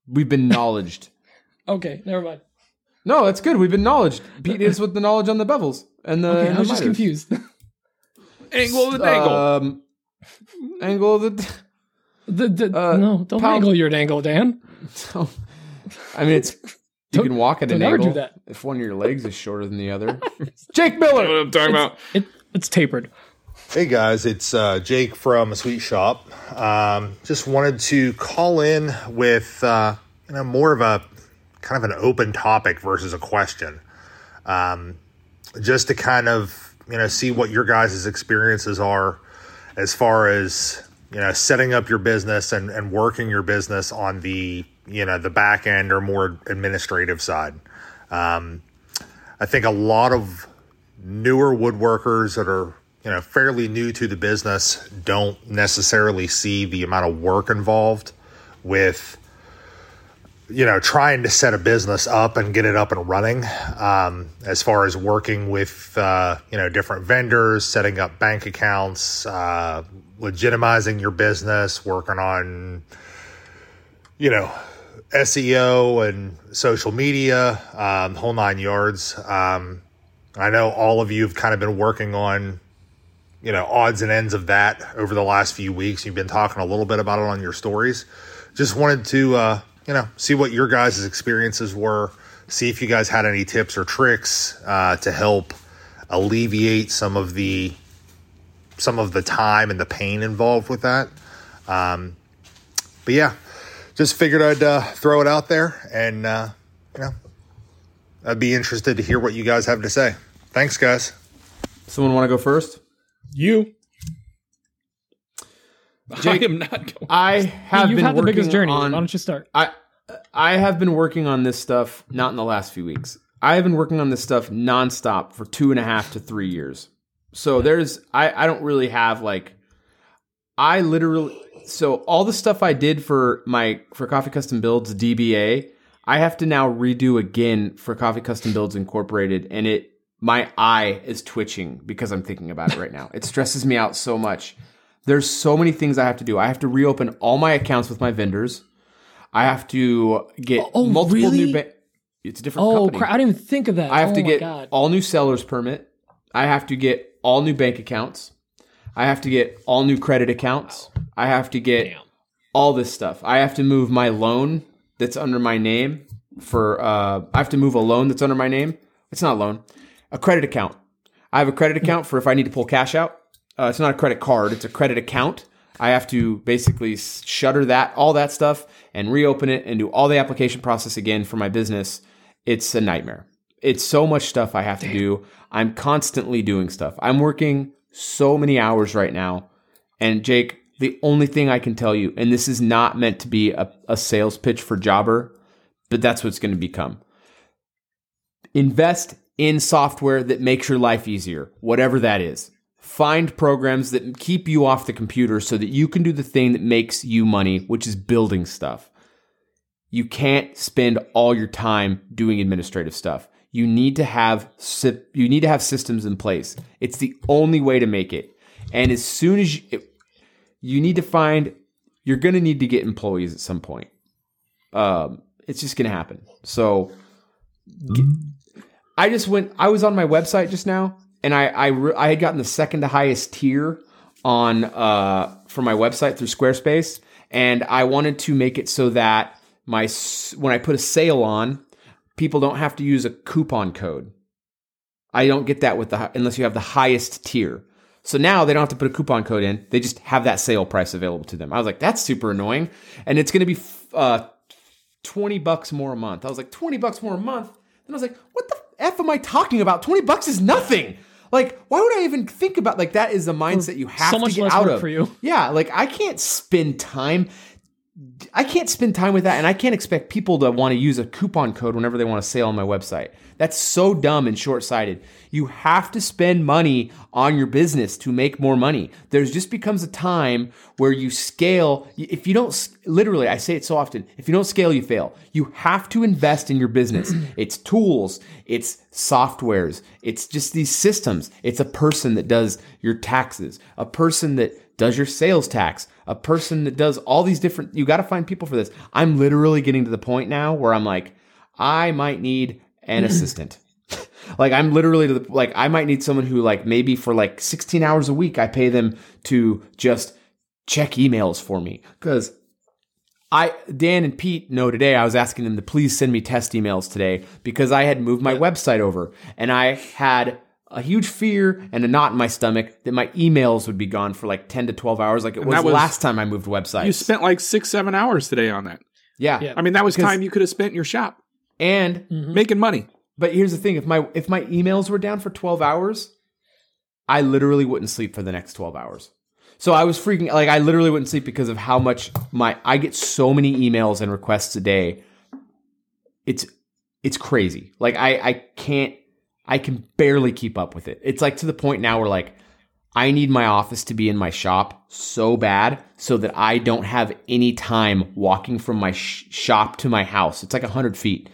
We've been knowledged. Okay, never mind. no, that's good. We've been knowledged. Pete is with the knowledge on the bevels and the. Okay, and I was the just confused. Angle of the dangle. Um, angle of the. the, the, Uh, no, don't pound- angle your angle, Dan. I mean, it's you can walk at an don't do angle that. if one of your legs is shorter than the other. Jake You know Miller. what I'm talking about? It, it's tapered. Hey guys, it's uh, Jake from a Sweet Shop. Um, just wanted to call in with uh, you know more of a kind of an open topic versus a question, um, just to kind of you know see what your guys' experiences are as far as you know setting up your business and, and working your business on the you know the back end or more administrative side. Um, I think a lot of newer woodworkers that are you know fairly new to the business don't necessarily see the amount of work involved with you know trying to set a business up and get it up and running um, as far as working with uh, you know different vendors setting up bank accounts uh, legitimizing your business working on you know seo and social media um, whole nine yards um, I know all of you have kind of been working on, you know, odds and ends of that over the last few weeks. You've been talking a little bit about it on your stories. Just wanted to, uh, you know, see what your guys' experiences were, see if you guys had any tips or tricks uh, to help alleviate some of the some of the time and the pain involved with that. Um, but yeah, just figured I'd uh, throw it out there, and uh, you know, I'd be interested to hear what you guys have to say. Thanks, guys. Someone want to go first? You. Jake, I am not going. I have You've been had the working biggest journey. on. Why don't you start? I I have been working on this stuff not in the last few weeks. I have been working on this stuff nonstop for two and a half to three years. So there's I I don't really have like I literally so all the stuff I did for my for Coffee Custom Builds DBA, I have to now redo again for Coffee Custom Builds Incorporated, and it my eye is twitching because I'm thinking about it right now. It stresses me out so much. There's so many things I have to do. I have to reopen all my accounts with my vendors. I have to get Oh, oh multiple new. really? Ba- it's a different Oh, company. crap. I didn't even think of that. I have oh to get God. all new seller's permit. I have to get all new bank accounts. I have to get all new credit accounts. I have to get Damn. all this stuff. I have to move my loan that's under my name for uh I have to move a loan that's under my name. It's not a loan. A credit account. I have a credit account for if I need to pull cash out. Uh, it's not a credit card, it's a credit account. I have to basically shutter that all that stuff and reopen it and do all the application process again for my business. It's a nightmare. It's so much stuff I have to do. I'm constantly doing stuff. I'm working so many hours right now. And Jake, the only thing I can tell you, and this is not meant to be a, a sales pitch for Jobber, but that's what it's going to become. Invest in software that makes your life easier, whatever that is. Find programs that keep you off the computer so that you can do the thing that makes you money, which is building stuff. You can't spend all your time doing administrative stuff. You need to have you need to have systems in place. It's the only way to make it. And as soon as you, you need to find you're going to need to get employees at some point. Um, it's just going to happen. So I just went. I was on my website just now, and I I, re- I had gotten the second to highest tier on uh for my website through Squarespace, and I wanted to make it so that my when I put a sale on, people don't have to use a coupon code. I don't get that with the unless you have the highest tier. So now they don't have to put a coupon code in; they just have that sale price available to them. I was like, that's super annoying, and it's going to be uh, twenty bucks more a month. I was like, twenty bucks more a month. Then I was like, what the f am I talking about? Twenty bucks is nothing. Like, why would I even think about like that? Is the mindset you have so to get out work of for you. Yeah, like I can't spend time. I can't spend time with that, and I can't expect people to want to use a coupon code whenever they want to sale on my website. That's so dumb and short sighted. You have to spend money on your business to make more money. There's just becomes a time where you scale. If you don't, literally, I say it so often, if you don't scale, you fail. You have to invest in your business. It's tools, it's softwares, it's just these systems. It's a person that does your taxes, a person that does your sales tax, a person that does all these different. You got to find people for this. I'm literally getting to the point now where I'm like, I might need an assistant. Like I'm literally to the like I might need someone who like maybe for like 16 hours a week I pay them to just check emails for me cuz I Dan and Pete know today I was asking them to please send me test emails today because I had moved my website over and I had a huge fear and a knot in my stomach that my emails would be gone for like 10 to 12 hours like it was, that was- last time I moved websites. You spent like six, seven hours today on that. yeah. Yeah. I mean, that was time you could have spent in your shop And mm-hmm. making money. But here's the thing: if my if my emails were down for 12 hours, I literally wouldn't sleep for the next 12 hours. So I was freaking like I literally wouldn't sleep because of how much my I get so many emails and requests a day. It's it's crazy. Like I I can't I can barely keep up with it. It's like to the point now where like I need my office to be in my shop so bad so that I don't have any time walking from my sh- shop to my house. It's like 100 feet.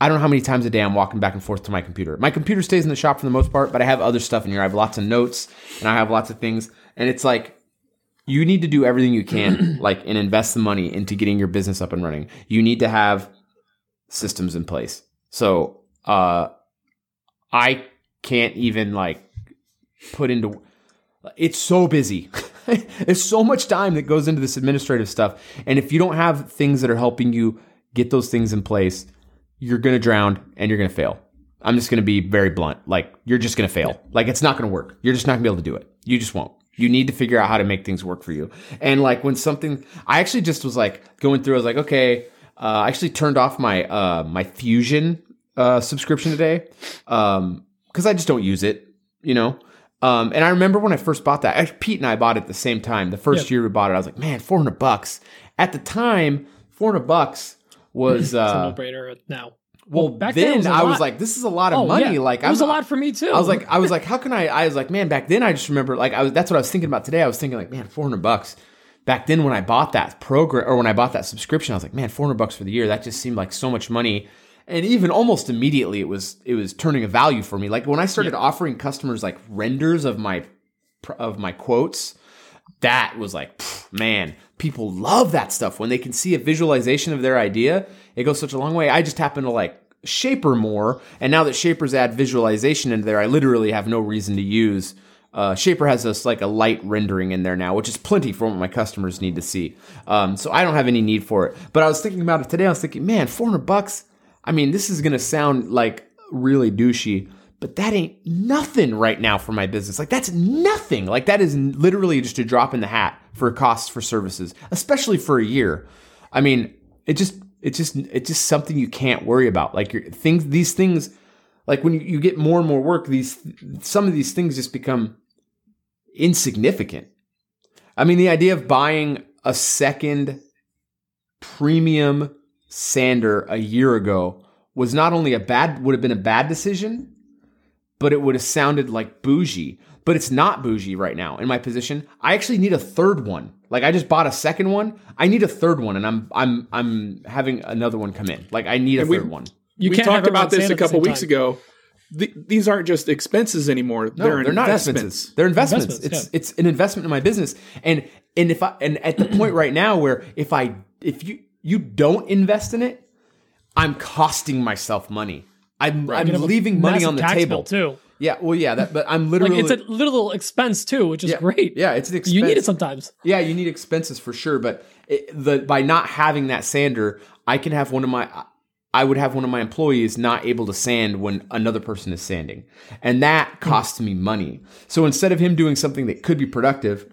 I don't know how many times a day I'm walking back and forth to my computer. My computer stays in the shop for the most part, but I have other stuff in here. I have lots of notes and I have lots of things. And it's like, you need to do everything you can, like, and invest the money into getting your business up and running. You need to have systems in place. So, uh, I can't even like put into it's so busy. There's so much time that goes into this administrative stuff. And if you don't have things that are helping you get those things in place, you're going to drown and you're going to fail. I'm just going to be very blunt. Like, you're just going to fail. Like, it's not going to work. You're just not going to be able to do it. You just won't. You need to figure out how to make things work for you. And like, when something, I actually just was like going through, I was like, okay, uh, I actually turned off my, uh, my Fusion, uh, subscription today. Um, cause I just don't use it, you know? Um, and I remember when I first bought that, actually, Pete and I bought it at the same time. The first year we bought it, I was like, man, 400 bucks. At the time, 400 bucks was, It's a uh, no-brainer now. well, back then then was I was like, this is a lot of Oh, money. yeah. Like, it was I'm- a lot for me too. I was like, I was like, how can I? I was like, man, back then I just remember, like, I was. That's what I was thinking about today. I was thinking, like, man, four hundred bucks. Back then, when I bought that program or when I bought that subscription, I was like, man, four hundred bucks for the year. That just seemed like so much money. And even almost immediately, it was it was turning a value for me. Like when I started offering customers like renders of my of my quotes, that was like, pff, man, people love that stuff when they can see a visualization of their idea. It goes such a long way. I just happen to like Shaper more, and now that Shaper's add visualization into there, I literally have no reason to use. Uh, Shaper has this like a light rendering in there now, which is plenty for what my customers need to see. Um, so I don't have any need for it. But I was thinking about it today. I was thinking, man, four hundred bucks. I mean, this is gonna sound like really douchey, but that ain't nothing right now for my business. Like that's nothing. Like that is literally just a drop in the hat for costs for services, especially for a year. I mean, it just it's just it's just something you can't worry about. Like your things these things like when you get more and more work, these some of these things just become insignificant. I mean, the idea of buying a second premium sander a year ago was not only a bad would have been a bad decision, but it would have sounded like bougie. But it's not bougie right now in my position. I actually need a third one. Like I just bought a second one. I need a third one, and I'm I'm I'm having another one come in. Like I need a we- third one. you we talked about this a couple weeks time. ago. Th- these aren't just expenses anymore. No, they're, they're, not investments. expenses. They're investments. Investments, it's it's an investment in my business. And and if I and at the point right now where if I if you you don't invest in it, I'm costing myself money. I'm I'm have a leaving money on the table too. Yeah, well, yeah, that. But I'm Like literally it's a little expense too, which is yeah, great. Yeah, it's an expense. You need it sometimes. Yeah, you need expenses for sure, but it, the by not having that sander, I can have one of my I would have one of my employees not able to sand when another person is sanding. And that hmm. costs me money. So instead of him doing something that could be productive,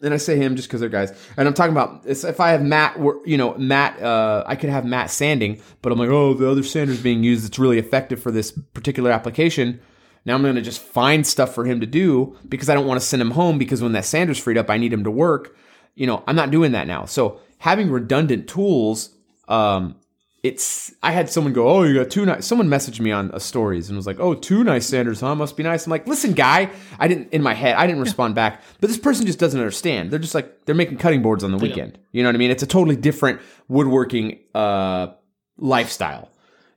and I say him just because they're guys, and I'm talking about if I have Matt, you know, Matt, uh, I could have Matt sanding, but I'm like, oh, the other sander's being used that's really effective for this particular application. Now I'm going to just find stuff for him to do because I don't want to send him home because when that sander's freed up, I need him to work. You know, I'm not doing that now. So having redundant tools, um, it's I had someone go, oh, you got two nice. Someone messaged me on a stories and was like, oh, two nice sanders, huh? Must be nice. I'm like, listen, guy, I didn't in my head, I didn't respond back, but this person just doesn't understand. They're just like they're making cutting boards on the weekend. You know what I mean? It's a totally different woodworking uh, lifestyle.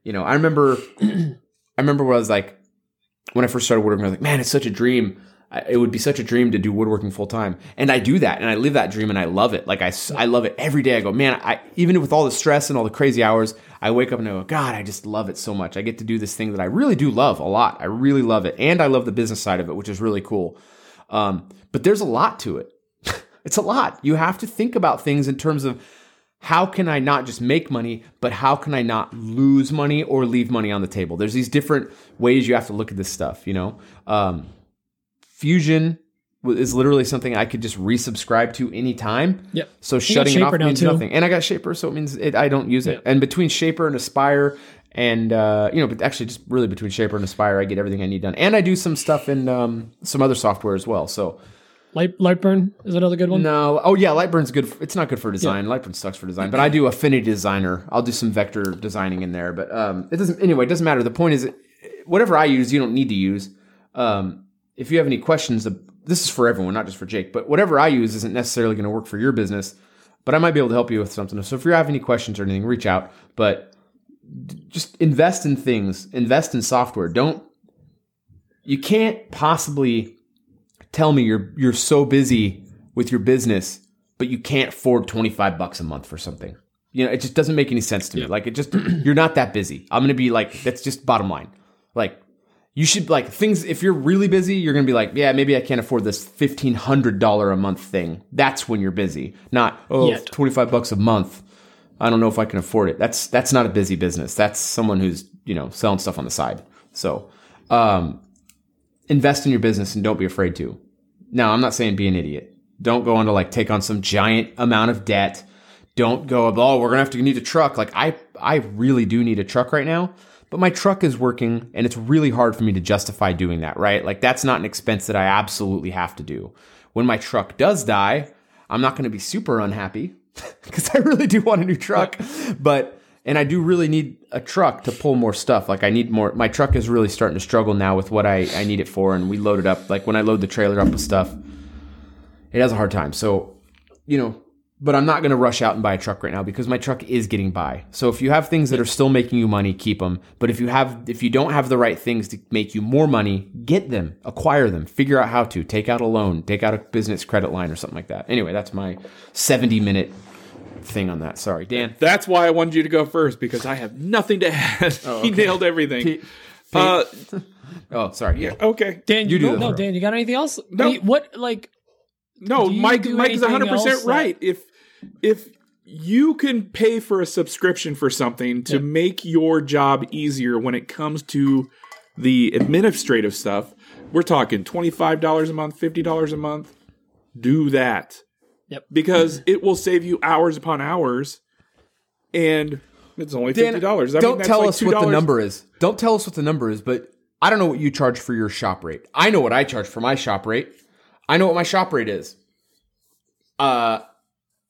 You know, I remember, I remember when I was like, when I first started woodworking, I was like, man, it's such a dream It would be such a dream to do woodworking full time, and I do that, and I live that dream, and I love it. Like I, I love it every day. I go, man, I even with all the stress and all the crazy hours, I wake up and I go, God, I just love it so much. I get to do this thing that I really do love a lot. I really love it, and I love the business side of it, which is really cool. Um, but there's a lot to it. it's a lot. You have to think about things in terms of how can I not just make money, but how can I not lose money or leave money on the table? There's these different ways you have to look at this stuff, you know? Um, Fusion is literally something I could just resubscribe to anytime. Yep. So got shutting it off means too. nothing. And I got Shaper, so it means it, I don't use it. Yep. And between Shaper and Aspire, and uh, you know, but actually, just really between Shaper and Aspire, I get everything I need done. And I do some stuff in um, some other software as well. So Light Lightburn is another good one. no, oh yeah, Lightburn's good. For, it's not good for design. Lightburn sucks for design. But I do Affinity Designer. I'll do some vector designing in there. But um, it doesn't. Anyway, it doesn't matter. The point is, whatever I use, you don't need to use. Um, if you have any questions, this is for everyone, not just for Jake. But whatever I use isn't necessarily going to work for your business. But I might be able to help you with something. So if you have any questions or anything, reach out. But just invest in things. Invest in software. Don't. You can't possibly tell me you're you're so busy with your business, but you can't afford 25 bucks a month for something. You know, it just doesn't make any sense to me. Like it just you're not that busy. I'm going to be like that's just bottom line. Like you should like things if you're really busy, you're to be like, yeah, maybe I can't afford this $1500 a month thing. That's when you're busy. Not oh, Yet. 25 bucks a month. I don't know if I can afford it. That's that's not a busy business. That's someone who's, you know, selling stuff on the side. So, um invest in your business and don't be afraid to. Now, I'm not saying be an idiot. Don't go on to like take on some giant amount of debt. Don't go, oh, we're gonna have to need a truck. Like I, I really do need a truck right now, but my truck is working, and it's really hard for me to justify doing that. Right? Like that's not an expense that I absolutely have to do. When my truck does die, I'm not going to be super unhappy because I really do want a new truck, but and I do really need a truck to pull more stuff. Like I need more. My truck is really starting to struggle now with what I, I need it for, and we load it up. Like when I load the trailer up with stuff, it has a hard time. So, you know, but I'm not going to rush out and buy a truck right now because my truck is getting by. So if you have things that are still making you money, keep them. But if you have, if you don't have the right things to make you more money, get them, acquire them, figure out how to take out a loan, take out a business credit line or something like that. Anyway, that's my 70 minute thing on that. Sorry, Dan. That's why I wanted you to go first because I have nothing to add. he nailed everything. Pete- Uh, Oh, sorry. Yeah. okay. Dan, You you do no, no. Dan, you got anything else? No. I what like No, Mike. Mike is 100 percent right. If if you can pay for a subscription for something to Yeah. make your job easier when it comes to the administrative stuff, we're talking twenty five dollars a month, fifty dollars a month. Do that. Yep. Because it will save you hours upon hours, and it's only Dan, fifty dollars. I don't tell us what the number is. Don't tell us what the number is, but I don't know what you charge for your shop rate. I know what I charge for my shop rate. I know what my shop rate is. Uh,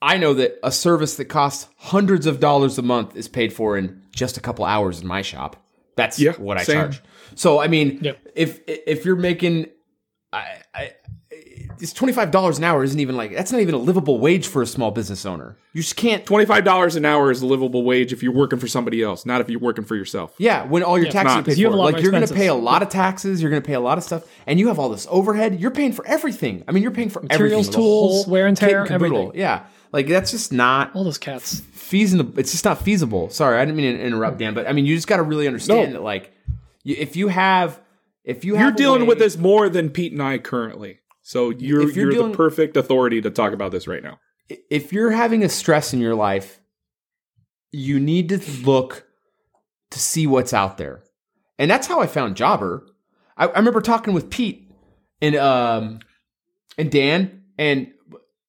I know that a service that costs hundreds of dollars a month is paid for in just a couple hours in my shop. That's Yeah, what I same. charge. So I mean, if if you're making, I, I it's twenty five dollars an hour isn't even like that's not even a livable wage for a small business owner. You just can't Twenty five dollars an hour is a livable wage if you're working for somebody else, not if you're working for yourself. Yeah, when all your taxes not. are paid for. like you're going to pay a lot of taxes, you're going to pay a lot of stuff, and you have all this overhead. You're paying for everything. I mean, you're paying for Materials, everything. tools, wear and tear, everything. Yeah, like that's just not all those cats. feasible. It's just not feasible. Sorry, I didn't mean to interrupt, Dan, but I mean, you just got to really understand No. that, like, you, if you have, if you You're have a dealing way- with this more than Pete and I currently. So you're If you're you're, dealing- the perfect authority to talk about this right now. if you're having a stress in your life, you need to look to see what's out there. And that's how I found Jobber. I, I remember talking with Pete and um and Dan and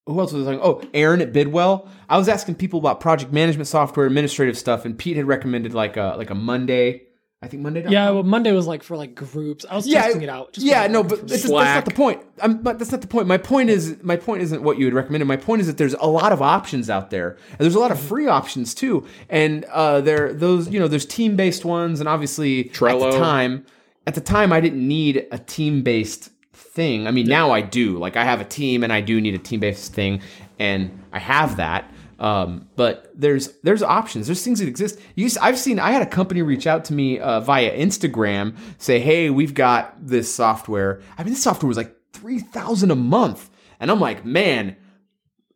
who else was I talking? Oh, Aaron at Bidwell. I was asking people about project management software, administrative stuff, and Pete had recommended like a like a Monday. I think Monday. Yeah, well, Monday was like for like groups. I was testing it out. just yeah, no, but for- that's, that's not the point. I'm, but that's not the point. My point is, my point isn't what you would recommend. My point is that there's a lot of options out there, and there's a lot of free options too. And uh, there, those, you know, there's team based ones, and obviously at the time, at the time, I didn't need a team based thing. I mean, now I do. Like, I have a team, and I do need a team based thing, and I have that. Um, but there's there's options. There's things that exist. You, I've seen. I had a company reach out to me uh, via Instagram, say, "Hey, we've got this software." I mean, this software was like 3000 a month. And I'm like, man,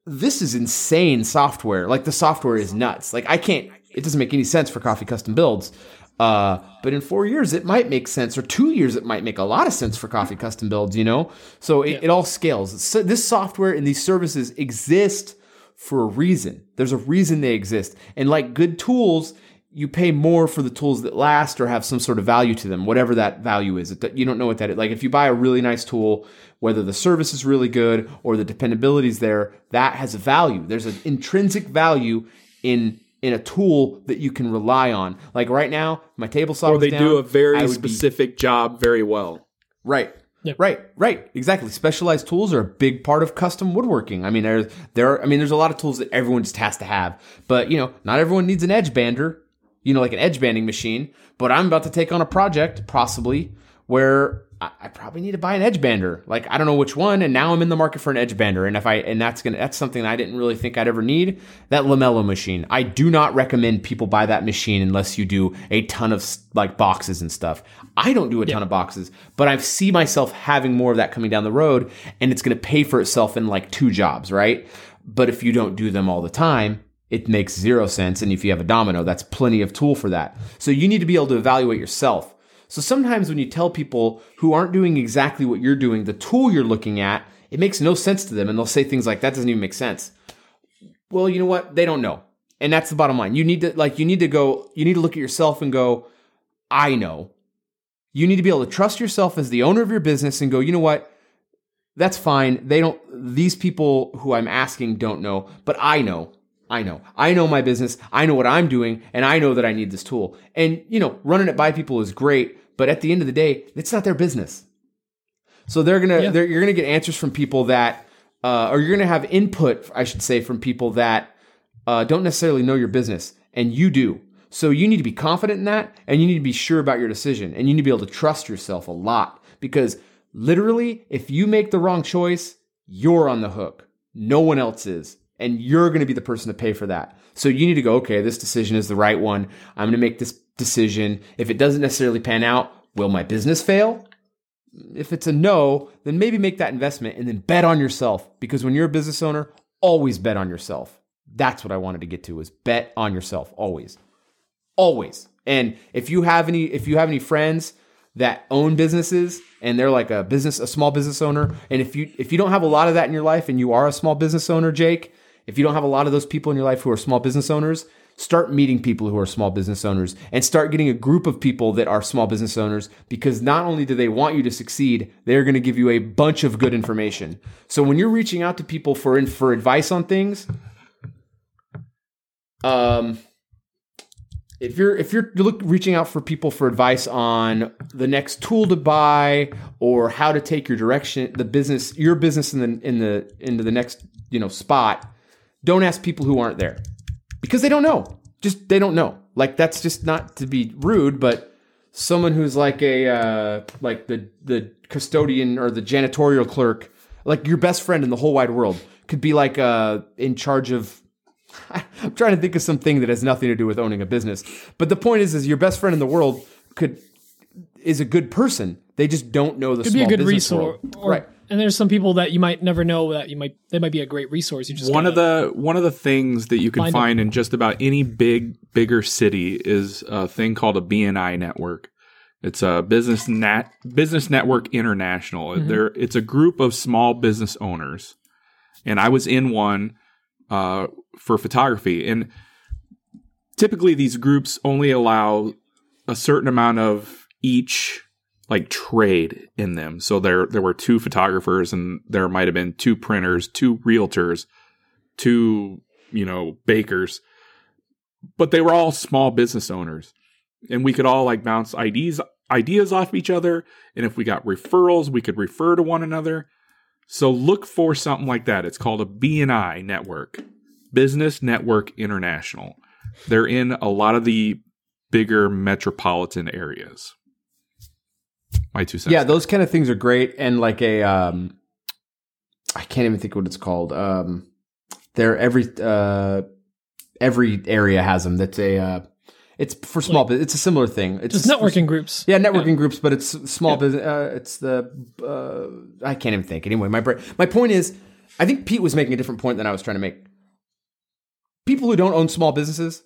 this is insane software. Like the software is nuts. Like I can't, it doesn't make any sense for coffee custom builds. Uh, but in four years, it might make sense, or two years, it might make a lot of sense for coffee custom builds, you know? So it, it all scales. So this software and these services exist for a reason. There's a reason they exist. And like good tools, you pay more for the tools that last or have some sort of value to them, whatever that value is. That you don't know what that is. Like if you buy a really nice tool, whether the service is really good or the dependability is there, that has a value. There's an intrinsic value in in a tool that you can rely on. Like right now, my table saw Or was they down, do a very would be- specific job very well. Right. Yep. Right, right, exactly. Specialized tools are a big part of custom woodworking. I mean, there, there. Are, I mean, there's a lot of tools that everyone just has to have, but you know, not everyone needs an edge bander. You know, like an edge banding machine. But I'm about to take on a project, possibly, where I, probably need to buy an edge bander. Like I don't know which one, and now I'm in the market for an edge bander. And if I and that's gonna that's something I didn't really think I'd ever need. That Lamello machine. I do not recommend people buy that machine unless you do a ton of like boxes and stuff. I don't do a ton of boxes, but I see myself having more of that coming down the road, and it's gonna pay for itself in like two jobs, right? But if you don't do them all the time, it makes zero sense. And if you have a domino, that's plenty of tool for that. So you need to be able to evaluate yourself. So sometimes when you tell people who aren't doing exactly what you're doing, the tool you're looking at, it makes no sense to them. And they'll say things like, that doesn't even make sense. Well, you know what? They don't know. And that's the bottom line. You need to, like, you need to go, you need to look at yourself and go, I know. You need to be able to trust yourself as the owner of your business and go, you know what? That's fine. They don't, these people who I'm asking don't know, but I know. I know. I know my business. I know what I'm doing and I know that I need this tool. And, you know, running it by people is great, but at the end of the day, it's not their business. So they're going to, they're you're going to get answers from people that, uh, or you're going to have input, I should say, from people that uh, don't necessarily know your business and you do. So you need to be confident in that and you need to be sure about your decision and you need to be able to trust yourself a lot because literally, if you make the wrong choice, you're on the hook. No one else is. And you're going to be the person to pay for that. So you need to go, okay, this decision is the right one. I'm going to make this decision. If it doesn't necessarily pan out, will my business fail? If it's a no, then maybe make that investment and then bet on yourself because when you're a business owner, always bet on yourself. That's what I wanted to get to is bet on yourself always. Always. And if you have any if you have any friends that own businesses and they're like a business a small business owner and if you if you don't have a lot of that in your life and you are a small business owner, Jake, if you don't have a lot of those people in your life who are small business owners, start meeting people who are small business owners and start getting a group of people that are small business owners because not only do they want you to succeed, they're going to give you a bunch of good information. So when you're reaching out to people for for advice on things, um if you're if you're look, reaching out for people for advice on the next tool to buy or how to take your direction the business your business in the in the into the next you know spot don't ask people who aren't there. Because they don't know. Just they don't know. Like that's just not to be rude but someone who's like a uh, like the the custodian or the janitorial clerk like your best friend in the whole wide world could be like uh in charge of I'm trying to think of something that has nothing to do with owning a business. But the point is, is your best friend in the world could is a good person. They just don't know the Could be a good business resource, world. or- right? And there's some people that you might never know that you might they might be a great resource. You just one of the one of the things that you can Find find in just about any big bigger city is a thing called a BNI network. It's a business net business network international. There, it's a group of small business owners, and I was in one uh, for photography. And typically, these groups only allow a certain amount of each like trade in them. So there there were two photographers and there might have been two printers, two realtors, two, you know, bakers. But they were all small business owners. And we could all like bounce ideas ideas off each other and if we got referrals, we could refer to one another. So look for something like that. It's called a BNI network. Business Network International. They're in a lot of the bigger metropolitan areas. My two cents. Yeah, those kind of things are great. And like a, um, I can't even think what it's called. Um, they're every uh, every area has them. That's a uh, It's for small business. It's a similar thing. It's Just networking groups. Yeah, networking groups, but it's small business. Uh, it's the uh, I can't even think. Anyway, my bra- my point is, I think Pete was making a different point than I was trying to make. People who don't own small businesses,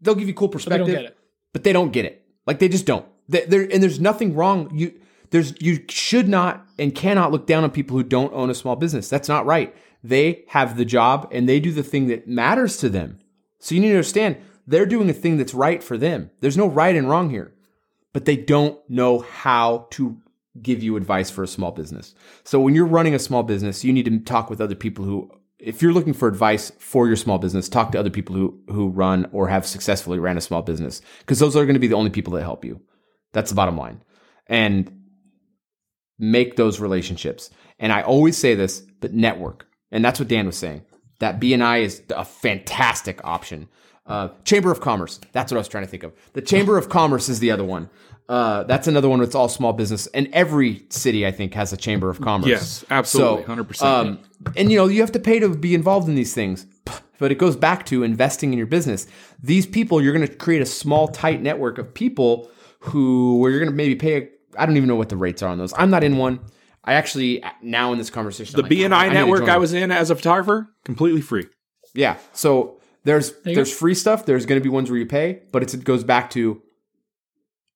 they'll give you cool They perspective, don't get it. but they don't get it. Like they just don't. There and there's nothing wrong. You there's you should not and cannot look down on people who don't own a small business. That's not right. They have the job and they do the thing that matters to them. So you need to understand they're doing a thing that's right for them. There's no right and wrong here. But they don't know how to give you advice for a small business. So when you're running a small business, you need to talk with other people who if you're looking for advice for your small business, talk to other people who who run or have successfully ran a small business because those are going to be the only people that help you. That's the bottom line. And make those relationships. And I always say this, but network. And that's what Dan was saying. That BNI is a fantastic option. Uh, Chamber of Commerce. That's what I was trying to think of. The Chamber of Commerce is the other one. Uh, that's another one that's all small business. And every city, I think, has a Chamber of Commerce. Yes, absolutely, So, 100%. Um, and you know, you have to pay to be involved in these things. But it goes back to investing in your business. These people, you're going to create a small, tight network of people who, where you're going to maybe pay. I don't even know what the rates are on those. I'm not in one. I actually now in this conversation, The like, BNI I network join I was in as a photographer, completely free. Yeah. So there's you there's go. free stuff. There's going to be ones where you pay, but it's, it goes back to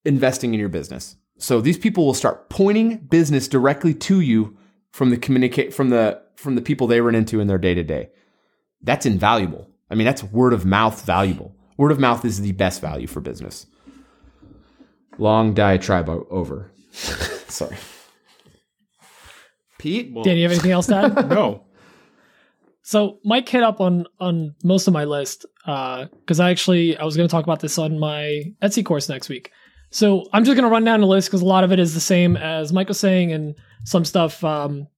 investing in your business. So these people will start pointing business directly to you from the communicate from the from the people they run into in their day to day. That's invaluable. I mean, that's word of mouth valuable. Word of mouth is the best value for business. Long diatribe o- over. Sorry. Pete, Dan, you have anything else to add? No. So Mike hit up on on most of my list because I actually I was going to talk about this on my Etsy course next week. So I'm just going to run down the list because a lot of it is the same as Mike was saying, and some stuff um,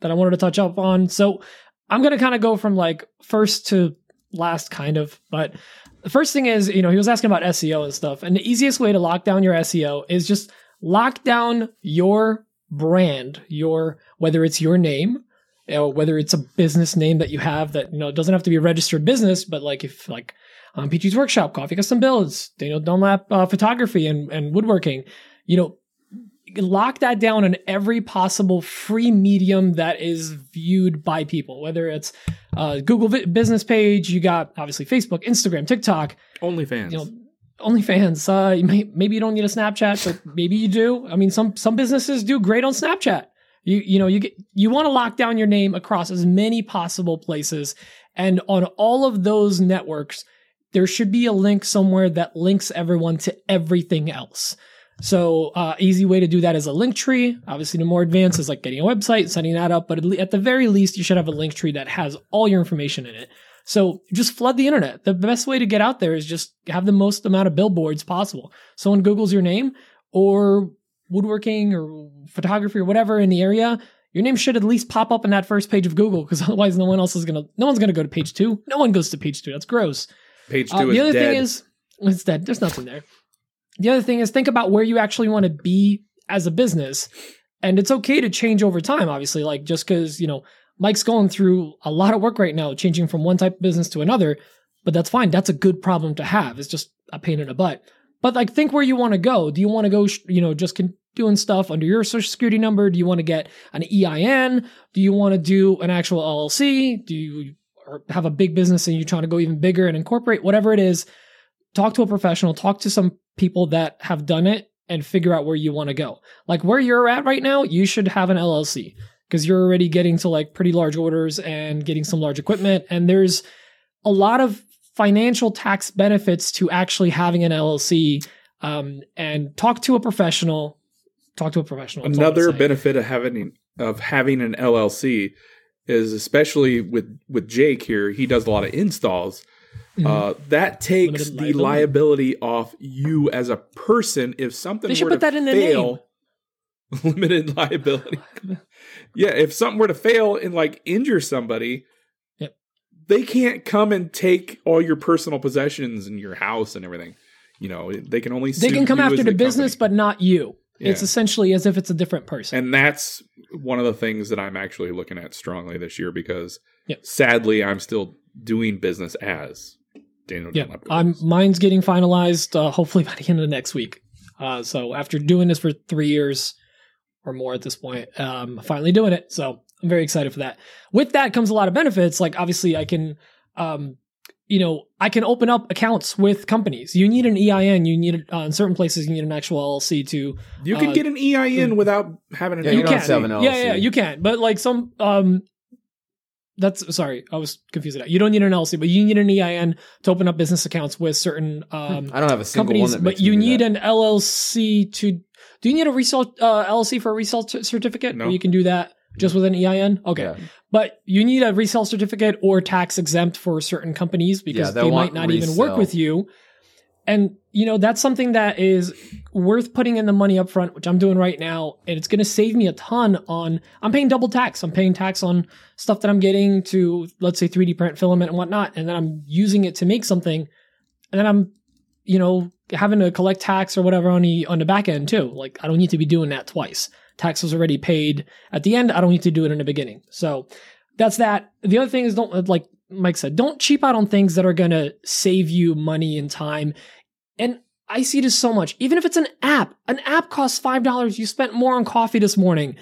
that I wanted to touch up on. So I'm going to kind of go from like first to last, kind of. But the first thing is, you know, he was asking about SEO and stuff, and the easiest way to lock down your SEO is just lock down your brand, your whether it's your name you know, whether it's a business name that you have that you know doesn't have to be a registered business, but like if like um, PG's Workshop, Coffee Custom Builds, Daniel Dunlap uh, Photography and and woodworking, you know, lock that down on every possible free medium that is viewed by people, whether it's uh, Google vi- business page, you got obviously Facebook, Instagram, TikTok, OnlyFans. you know, OnlyFans. Uh, you may, maybe you don't need a Snapchat, but maybe you do. I mean, some some businesses do great on Snapchat. You you know you get you want to lock down your name across as many possible places, and on all of those networks, there should be a link somewhere that links everyone to everything else. So, uh, easy way to do that is a link tree. Obviously, the more advanced is like getting a website, setting that up. But at, le- at the very least, you should have a link tree that has all your information in it. So just flood the internet. The best way to get out there is just have the most amount of billboards possible. Someone Googles your name or woodworking or photography or whatever in the area, your name should at least pop up in that first page of Google because otherwise no one else is gonna no one's gonna go to page two. No one goes to page two. That's gross. Page two Uh, is the other dead. thing is it's dead. There's nothing there. The other thing is think about where you actually want to be as a business. And it's okay to change over time, obviously. Like just because, you know, Mike's going through a lot of work right now, changing from one type of business to another, but that's fine. That's a good problem to have. It's just a pain in the butt. But like, think where you want to go. Do you want to go, you know, just con- doing stuff under your social security number? Do you want to get an EIN? Do you want to do an actual LLC? Do you have a big business and you're trying to go even bigger and incorporate whatever it is? Talk to a professional, talk to some people that have done it and figure out where you want to go. Like where you're at right now, you should have an LLC because you're already getting to like pretty large orders and getting some large equipment. And there's a lot of financial tax benefits to actually having an LLC. Um, and talk to a professional. Talk to a professional. that's all I'm Another benefit of having of having an LLC is especially with with Jake here, he does a lot of installs. Uh, that takes Limited the liability. liability off you as a person if something They should were put to that in the fail. limited liability. yeah, if something were to fail and like injure somebody, Yep. they can't come and take all your personal possessions and your house and everything. You know, they can only They can come you after as the business, but not you. It's essentially as if it's a different person. And that's one of the things that I'm actually looking at strongly this year because Yep. sadly I'm still doing business as Daniel Yeah, I'm mine's getting finalized. Uh, hopefully by the end of next week. Uh, so after doing this for three years or more at this point, um, finally doing it. So I'm very excited for that. With that comes a lot of benefits. Like obviously, I can, um, you know, I can open up accounts with companies. You need an EIN. You need uh, in certain places you need an actual LLC to. You can uh, get an EIN without having an Yeah, you You don't can. have to have an Yeah, yeah, you can. But like some, um, that's sorry, I was confused. With that. You don't need an LLC, but you need an EIN to open up business accounts with certain um, I don't have a single one companies. that But you me need that. an LLC to. Do you need a resale uh, LLC for a resale t- certificate? No. Or you can do that just with an EIN. Okay, Yeah. but you need a resale certificate or tax exempt for certain companies because Yeah, they'll might want not even work with you. And you know that's something that is worth putting in the money up front, which I'm doing right now, and it's going to save me a ton on. I'm paying double tax. I'm paying tax on stuff that I'm getting to, let's say, 3D print filament and whatnot, and then I'm using it to make something, and then I'm, you know, having to collect tax or whatever on the on the back end too. Like I don't need to be doing that twice. Tax was already paid at the end. I don't need to do it in the beginning. So that's that. The other thing is don't like Mike said, don't cheap out on things that are going to save you money and time. And I see this so much. Even if it's an app, an app costs $5. You spent more on coffee this morning.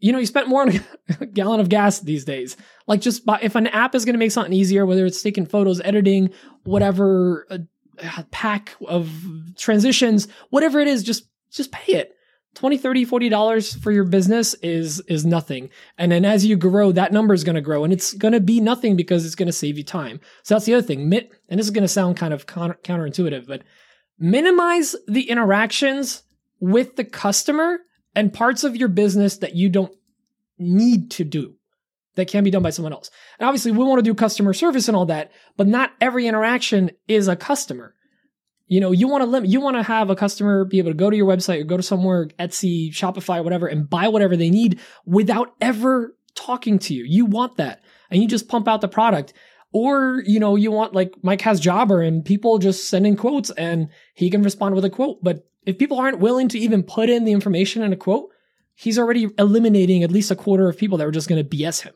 You know, you spent more on a gallon of gas these days. Like just buy, if an app is going to make something easier, whether it's taking photos, editing, whatever, a, a pack of transitions, whatever it is, just, just pay it. 20 30 40 dollars for your business is is nothing and then as you grow that number is going to grow and it's going to be nothing because it's going to save you time so that's the other thing and this is going to sound kind of counterintuitive but minimize the interactions with the customer and parts of your business that you don't need to do that can be done by someone else and obviously we want to do customer service and all that but not every interaction is a customer you know, you want to limit, you want to have a customer be able to go to your website or go to somewhere, Etsy, Shopify, whatever, and buy whatever they need without ever talking to you. You want that. And you just pump out the product. Or, you know, you want like Mike has Jobber and people just send in quotes and he can respond with a quote. But if people aren't willing to even put in the information in a quote, he's already eliminating at least a quarter of people that are just going to BS him.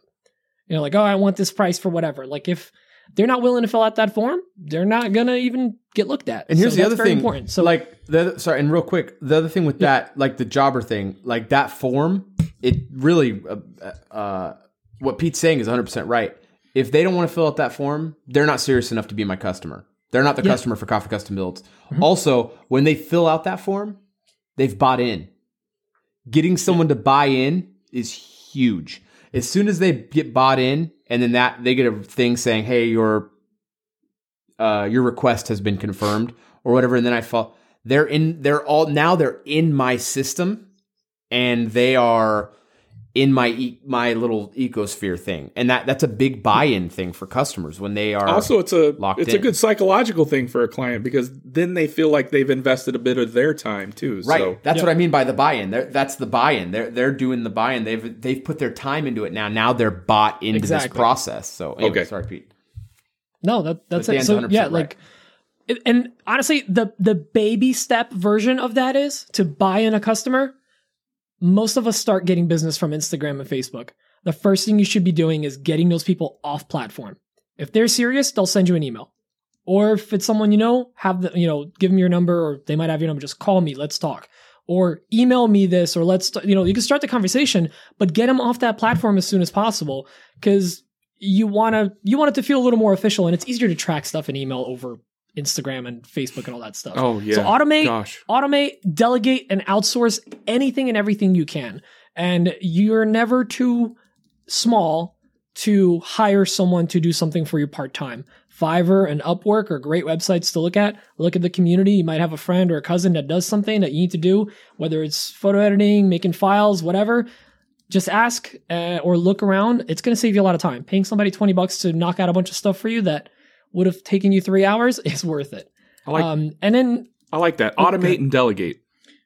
You know, like, oh, I want this price for whatever. Like if they're not willing to fill out that form, they're not gonna even get looked at. And here's So the other very thing. important. So like the other- sorry, and real quick, the other thing with that, like the jobber thing, like that form, it really, uh, uh, what Pete's saying is 100 percent right. If they don't want to fill out that form, they're not serious enough to be my customer. They're not the customer for Coffee Custom Builds. Mm-hmm. Also, when they fill out that form, they've bought in. Getting someone to buy in is huge. As soon as they get bought in, and then that they get a thing saying, "Hey, your uh, your request has been confirmed," or whatever, and then I fall. They're in. They're all now. They're in my system, and they are in my e- my little ecosphere thing, and that that's a big buy-in thing for customers when they are also it's a locked it's a good psychological thing for a client because then they feel like they've invested a bit of their time too. Right. So That's what I mean by the buy-in. They're, that's the buy-in. They're they're doing the buy-in. They've they've put their time into it now. Now they're bought into this process. So anyway, Okay. sorry, Pete. no, that that's it. So yeah, right. like, and honestly, the the baby step version of that is to buy in a customer. Most of us start getting business from Instagram and Facebook. The first thing you should be doing is getting those people off platform. If they're serious, they'll send you an email. Or if it's someone you know, have the you know, give them your number, or they might have your number. Just call me. Let's talk. Or email me this, or let's you know, you can start the conversation, but get them off that platform as soon as possible because you want to you want it to feel a little more official, and it's easier to track stuff in email over Instagram and Facebook and all that stuff. oh yeah, So automate, Gosh, automate, delegate, and outsource anything and everything you can. And you're never too small to hire someone to do something for you part time. Fiverr and Upwork are great websites to look at. Look at the community. You might have a friend or a cousin that does something that you need to do, whether it's photo editing, making files, whatever. Just ask uh, or look around. It's going to save you a lot of time. Paying somebody 20 bucks to knock out a bunch of stuff for you that would have taken you three hours is worth it. I like Um, and then I like that. Automate and delegate.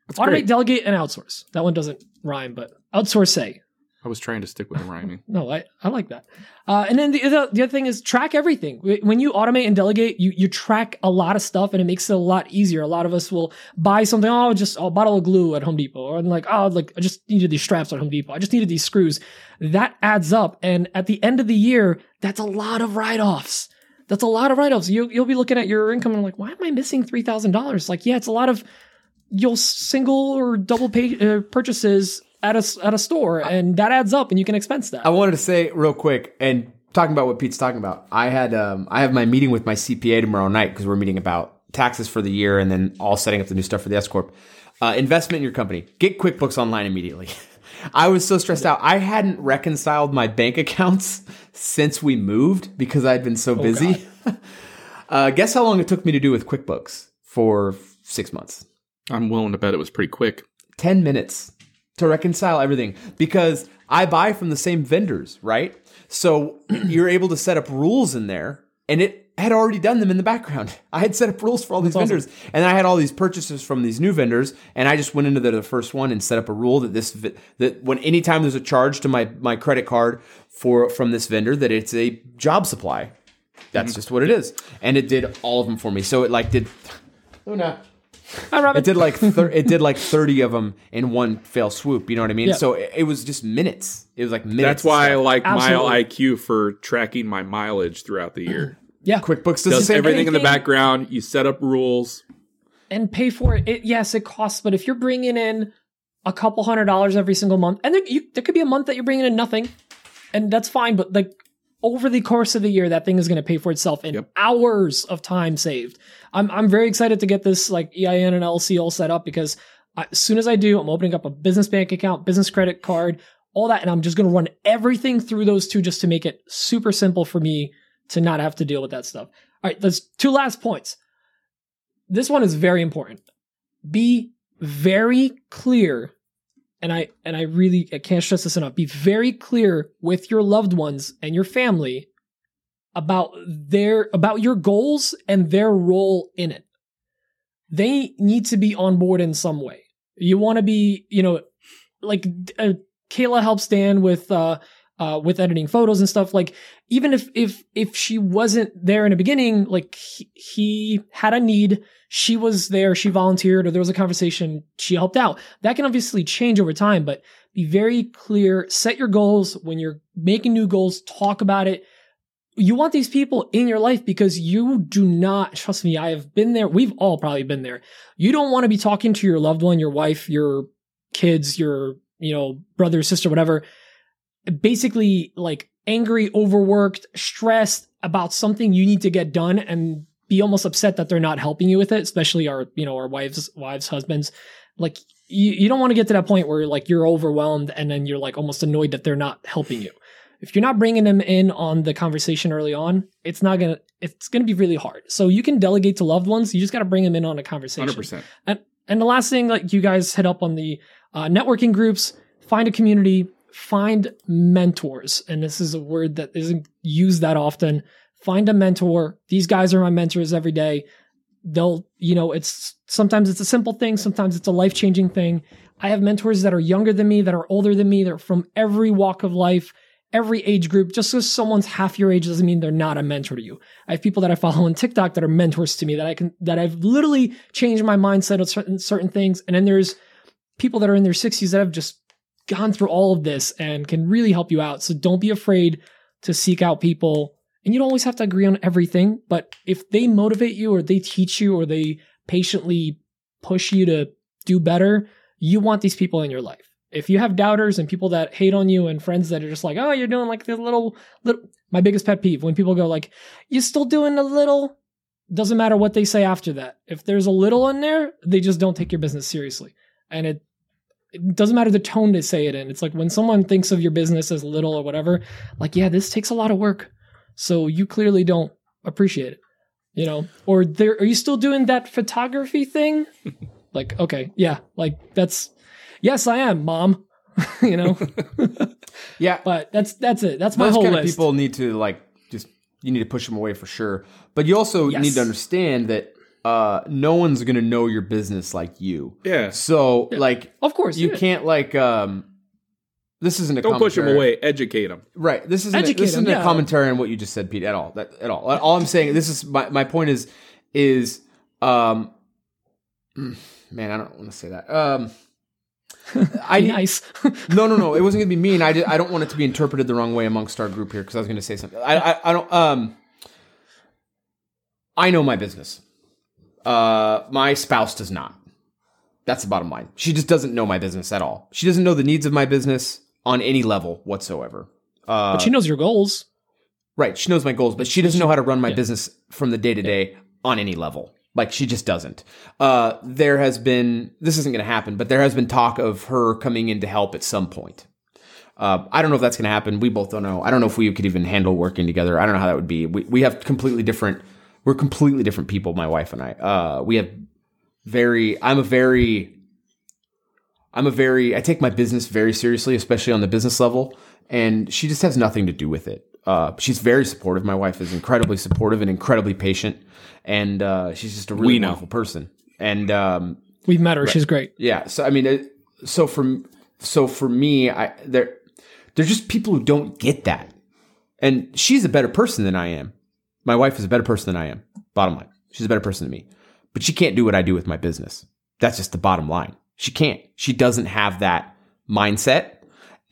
That's automate, great. delegate, and outsource. That one doesn't rhyme, but outsource say. I was trying to stick with the rhyming. No, I, I like that. Uh, and then the other, the other thing is track everything. When you automate and delegate, you, you track a lot of stuff and it makes it a lot easier. A lot of us will buy something, oh, just a bottle of glue at Home Depot. Or like, oh, like I just needed these straps at Home Depot. I just needed these screws. That adds up. And at the end of the year, that's a lot of write offs. That's a lot of write offs. You, you'll be looking at your income and like, why am I missing $3,000? Like, yeah, it's a lot of you'll single or double pay uh, purchases at a, at a store and that adds up and you can expense that. I wanted to say real quick and talking about what Pete's talking about. I had um, I have my meeting with my CPA tomorrow night because we're meeting about taxes for the year and then all setting up the new stuff for the S corp. Uh, investment in your company. Get QuickBooks Online immediately. I was so stressed out. I hadn't reconciled my bank accounts since we moved because I'd been so busy. uh, guess how long it took me to do with QuickBooks for six months? I'm willing to bet it was pretty quick. 10 minutes to reconcile everything because I buy from the same vendors, right? So you're able to set up rules in there and it had already done them in the background. I had set up rules for all these awesome. vendors and I had all these purchases from these new vendors and I just went into the, the first one and set up a rule that this that when anytime there's a charge to my my credit card for from this vendor that it's a job supply. That's mm-hmm. just what it is. And it did all of them for me. So it like did oh, Luna Hi, Robin. it did like thir- it did like 30 of them in one fell swoop you know what i mean Yeah. so it, it was just minutes it was like minutes That's why I like Absolutely. Mile IQ for tracking my mileage throughout the year. Yeah. quickbooks does, the Does same everything thing in the background. You set up rules. and pay for it. it. Yes, it costs, but if you're bringing in a couple hundred dollars every single month, and there, you, there could be a month that you're bringing in nothing, and that's fine. But like over the course of the year, that thing is going to pay for itself in Yep. hours of time saved. I'm I'm very excited to get this like EIN and LLC all set up because I, as soon as I do, I'm opening up a business bank account, business credit card, all that, and I'm just going to run everything through those two just to make it super simple for me to not have to deal with that stuff. All right, there's two last points this one is very important. Be very clear, and I and I really I can't stress this enough. Be very clear with your loved ones and your family about their about your goals and their role in it. They need to be on board in some way. You want to be, you know, like uh, Kayla helps Dan with uh uh, with editing photos and stuff. Like even if if if she wasn't there in the beginning, like he, he had a need, she was there, she volunteered, or there was a conversation, she helped out. That can obviously change over time, but be very clear. Set your goals when you're making new goals. Talk about it. You want these people in your life because you do not trust me. I have been there. We've all probably been there. You don't want to be talking to your loved one, your wife, your kids, your you know brother, sister, whatever basically like angry, overworked, stressed about something you need to get done and be almost upset that they're not helping you with it, especially our, you know, our wives, wives, husbands. Like you, you don't want to get to that point where like you're overwhelmed and then you're like almost annoyed that they're not helping you. If you're not bringing them in on the conversation early on, it's not gonna, it's gonna be really hard. So you can delegate to loved ones. You just got to bring them in on a conversation. 100%. And and the last thing, like you guys hit up on the uh, networking groups, find a community, find mentors. And this is a word that isn't used that often. Find a mentor. These guys are my mentors every day. They'll, you know, it's sometimes it's a simple thing, sometimes it's a life changing thing. I have mentors that are younger than me, that are older than me, they're from every walk of life, every age group. Just because someone's half your age doesn't mean they're not a mentor to you. I have people that I follow on TikTok that are mentors to me that I can, that I've literally changed my mindset on certain, certain things. And then there's people that are in their 60s that have just gone through all of this and can really help you out. So don't be afraid to seek out people. And you don't always have to agree on everything, but if they motivate you or they teach you or they patiently push you to do better, you want these people in your life. If you have doubters and people that hate on you and friends that are just like, oh, you're doing like this little, little, my biggest pet peeve when people go like, you're still doing a little, doesn't matter what they say after that. If there's a little in there, they just don't take your business seriously. And it, it doesn't matter the tone they say it in. It's like when someone thinks of your business as little or whatever, like, yeah, this takes a lot of work. So you clearly don't appreciate it, you know? Or there, are you still doing that photography thing? like, okay, yeah, like that's, yes, I am, mom, you know? yeah but that's, that's it. That's my those whole kind list. of people need to like just you need to push them away for sure but you also Yes. need to understand that uh no one's gonna know your business like you Yeah. so like of course. you yeah. can't like um this isn't a Don't push them away. Educate them. Right. This isn't a, Educate this isn't them, a commentary on what you just said, Pete, at all. That, at all. All I'm saying, this is my my point is is um man, I don't want to say that. Um I nice. no no no, it wasn't gonna be mean. I did, I don't want it to be interpreted the wrong way amongst our group here because I was gonna say something. I, I I don't um I know my business. Uh, my spouse does not. That's the bottom line. She just doesn't know my business at all. She doesn't know the needs of my business on any level whatsoever. but she knows your goals. Right. She knows my goals, but she doesn't know how to run my business from the day to day on any level. Like she just doesn't. Uh, there has been this isn't going to happen, but there has been talk of her coming in to help at some point. Uh, I don't know if that's going to happen. We both don't know. I don't know if we could even handle working together. I don't know how that would be. We we have completely different. We're completely different people. My wife and I. Uh, we have very. I'm a very. I'm a very. I take my business very seriously, especially on the business level, and she just has nothing to do with it. Uh, she's very supportive. My wife is incredibly supportive and incredibly patient, and uh, she's just a really wonderful person. And um, We've met her. She's great. yeah, so I mean, it, so for so for me, I there there's just people who don't get that, and she's a better person than I am. My wife is a better person than I am. Bottom line, she's a better person than me, but she can't do what I do with my business. That's just the bottom line. She can't. She doesn't have that mindset,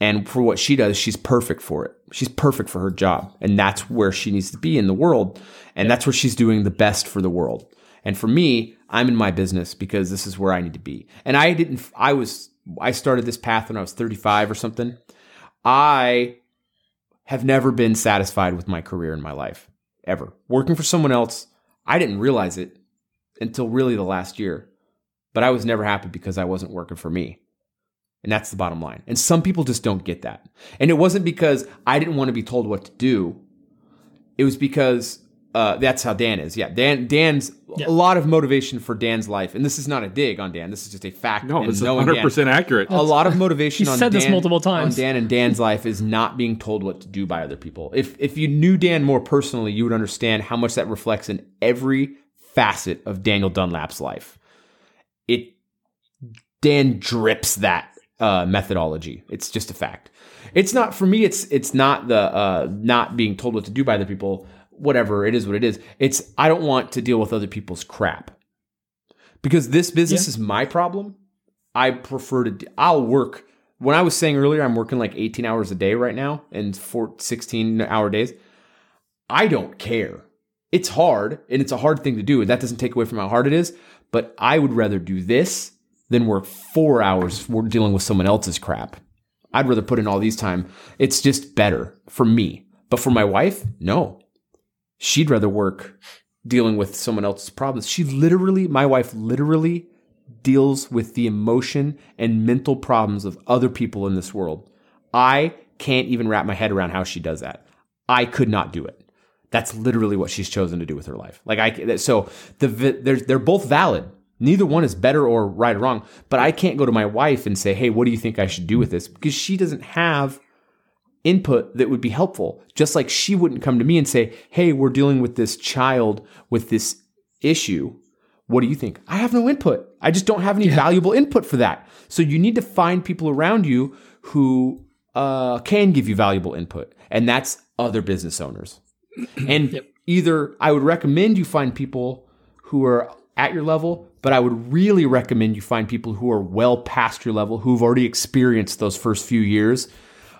and for what she does, she's perfect for it. She's perfect for her job, and that's where she needs to be in the world, and that's where she's doing the best for the world. And for me, I'm in my business because this is where I need to be. And I didn't, I was, I started this path when I was 35 or something. I have never been satisfied with my career in my life, ever. Working for someone else, I didn't realize it until really the last year. But I was never happy because I wasn't working for me. And that's the bottom line. And some people just don't get that. And it wasn't because I didn't want to be told what to do. It was because uh, that's how Dan is. Yeah, Dan. Dan's a lot of motivation for Dan's life, and this is not a dig on Dan. This is just a fact. No, it's one hundred percent accurate. a lot of motivation He's on said this multiple times. on Dan and Dan's life is not being told what to do by other people. If if you knew Dan more personally, you would understand how much that reflects in every facet of Daniel Dunlap's life. It Dan drips that uh, methodology. It's just a fact. It's not for me. It's it's not the uh, not being told what to do by other people. Whatever it is, what it is. It's I don't want to deal with other people's crap because this business is my problem. I prefer to. I'll work. When I was saying earlier, I'm working like 18 hours a day right now and four, 16 hour days. I don't care. It's hard and it's a hard thing to do. And that doesn't take away from how hard it is. But I would rather do this than work four hours for dealing with someone else's crap. I'd rather put in all these time. It's just better for me. But for my wife, no. She'd rather work dealing with someone else's problems. She literally, my wife literally deals with the emotion and mental problems of other people in this world. I can't even wrap my head around how she does that. I could not do it. That's literally what she's chosen to do with her life. Like I, so the they're they're both valid. Neither one is better or right or wrong. But I can't go to my wife and say, "Hey, what do you think I should do with this?" Because she doesn't have input that would be helpful. Just like she wouldn't come to me and say, Hey, we're dealing with this child with this issue. What do you think? I have no input. I just don't have any valuable input for that. So you need to find people around you who uh, can give you valuable input, and that's other business owners. And either I would recommend you find people who are at your level, but I would really recommend you find people who are well past your level, who've already experienced those first few years,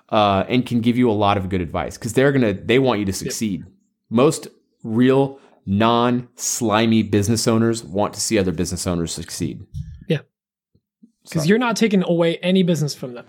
uh, and can give you a lot of good advice because they're gonna they want you to succeed. Most real non slimy business owners want to see other business owners succeed. Yeah. Because you're not taking away any business from them.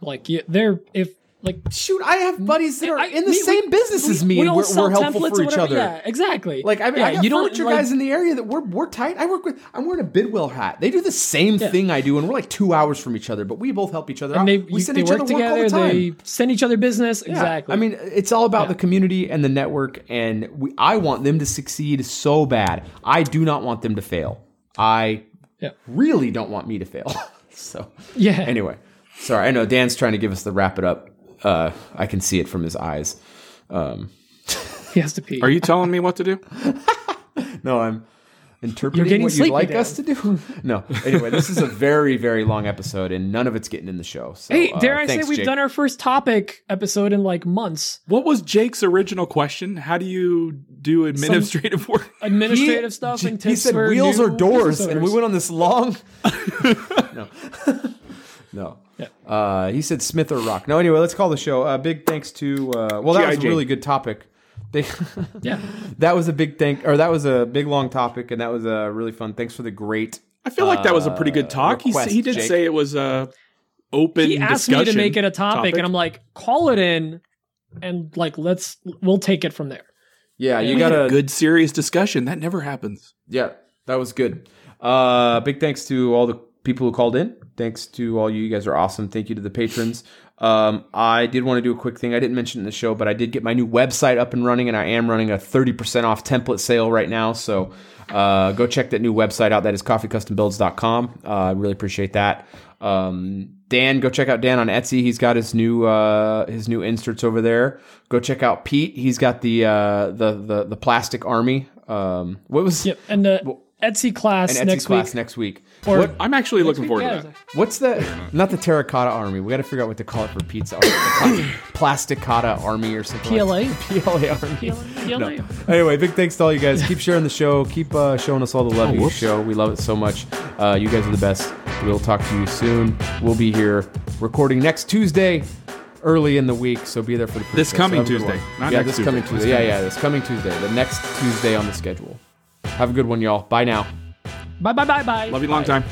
Like you, they're if like Shoot, I have buddies that are I- in the we- same we- business as me, we and all we're, sell we're helpful templates for or each other. Yeah, exactly. Like I mean, yeah, I got you don't furniture like, guys in the area that we're we're tight. I work with. I'm wearing a Bidwell hat. They do the same thing I do, and we're like two hours from each other, but we both help each other out. and they, we you- send each work other work all together. the time. They send each other business. Yeah. Exactly. I mean, it's all about Yeah. the community and the network, and we, I want them to succeed so bad. I do not want them to fail. I Yeah. really don't want me to fail. so yeah. anyway, sorry. I know Dan's trying to give us the wrap it up. Uh, I can see it from his eyes. Um, he has to pee. Are you telling me what to do? no, I'm interpreting You're getting what you'd sleepy, like Dan. us to do. No. Anyway, this is a very, very long episode, and none of it's getting in the show. So, Hey, uh, dare I thanks, say we've Jake. done our first topic episode in like months. What was Jake's original question? How do you do administrative work? Administrative stuff and He said wheels or doors, business and we went on this long. no, no. Yeah. Uh, he said Smith or Rock. No, anyway, let's call the show. Uh, big thanks to. Uh, well, that G.I. was a really good topic. They, Yeah. that was a big thank, or that was a big long topic, and that was a really fun. Thanks for the great. I feel like that was a pretty good talk. He, request, he did Jake. say it was a open. He asked me to make it a topic, and I'm like, call it in, and like let's we'll take it from there. Yeah, you we got had a a good serious discussion. That never happens. Yeah, that was good. Uh, big thanks to all the people who called in. Thanks to all you. You guys are awesome. Thank you to the patrons. Um, I did want to do a quick thing. I didn't mention it in the show, but I did get my new website up and running, and I am running a 30% off template sale right now. So uh, go check that new website out. That is coffeecustombuilds.com. Uh, I really appreciate that. Um, Dan, go check out Dan on Etsy. He's got his new uh, his new inserts over there. Go check out Pete. He's got the uh, the, the the plastic army. Um, what was Yep. And the Etsy class an Etsy next class week. next week. Or- what, I'm actually looking week, forward yeah, to that. what's the not the terracotta army? We got to figure out what to call it for pizza. Army. Plasticata army or something. PLA? Like PLA army. PLA? No. Anyway, big thanks to all you guys. Keep sharing the show. Keep uh, showing us all the love Oh, you whoops. show. We love it so much. Uh, you guys are the best. We'll talk to you soon. We'll be here recording next Tuesday. Early in the week, so be there for the This pre-show. coming have a good Tuesday, not yeah, next this Tuesday. coming This Tuesday. Yeah, coming- yeah, this coming Tuesday, the next Tuesday on the schedule. Have a good one, y'all. Bye now. Bye bye bye bye. Love you long Bye. time.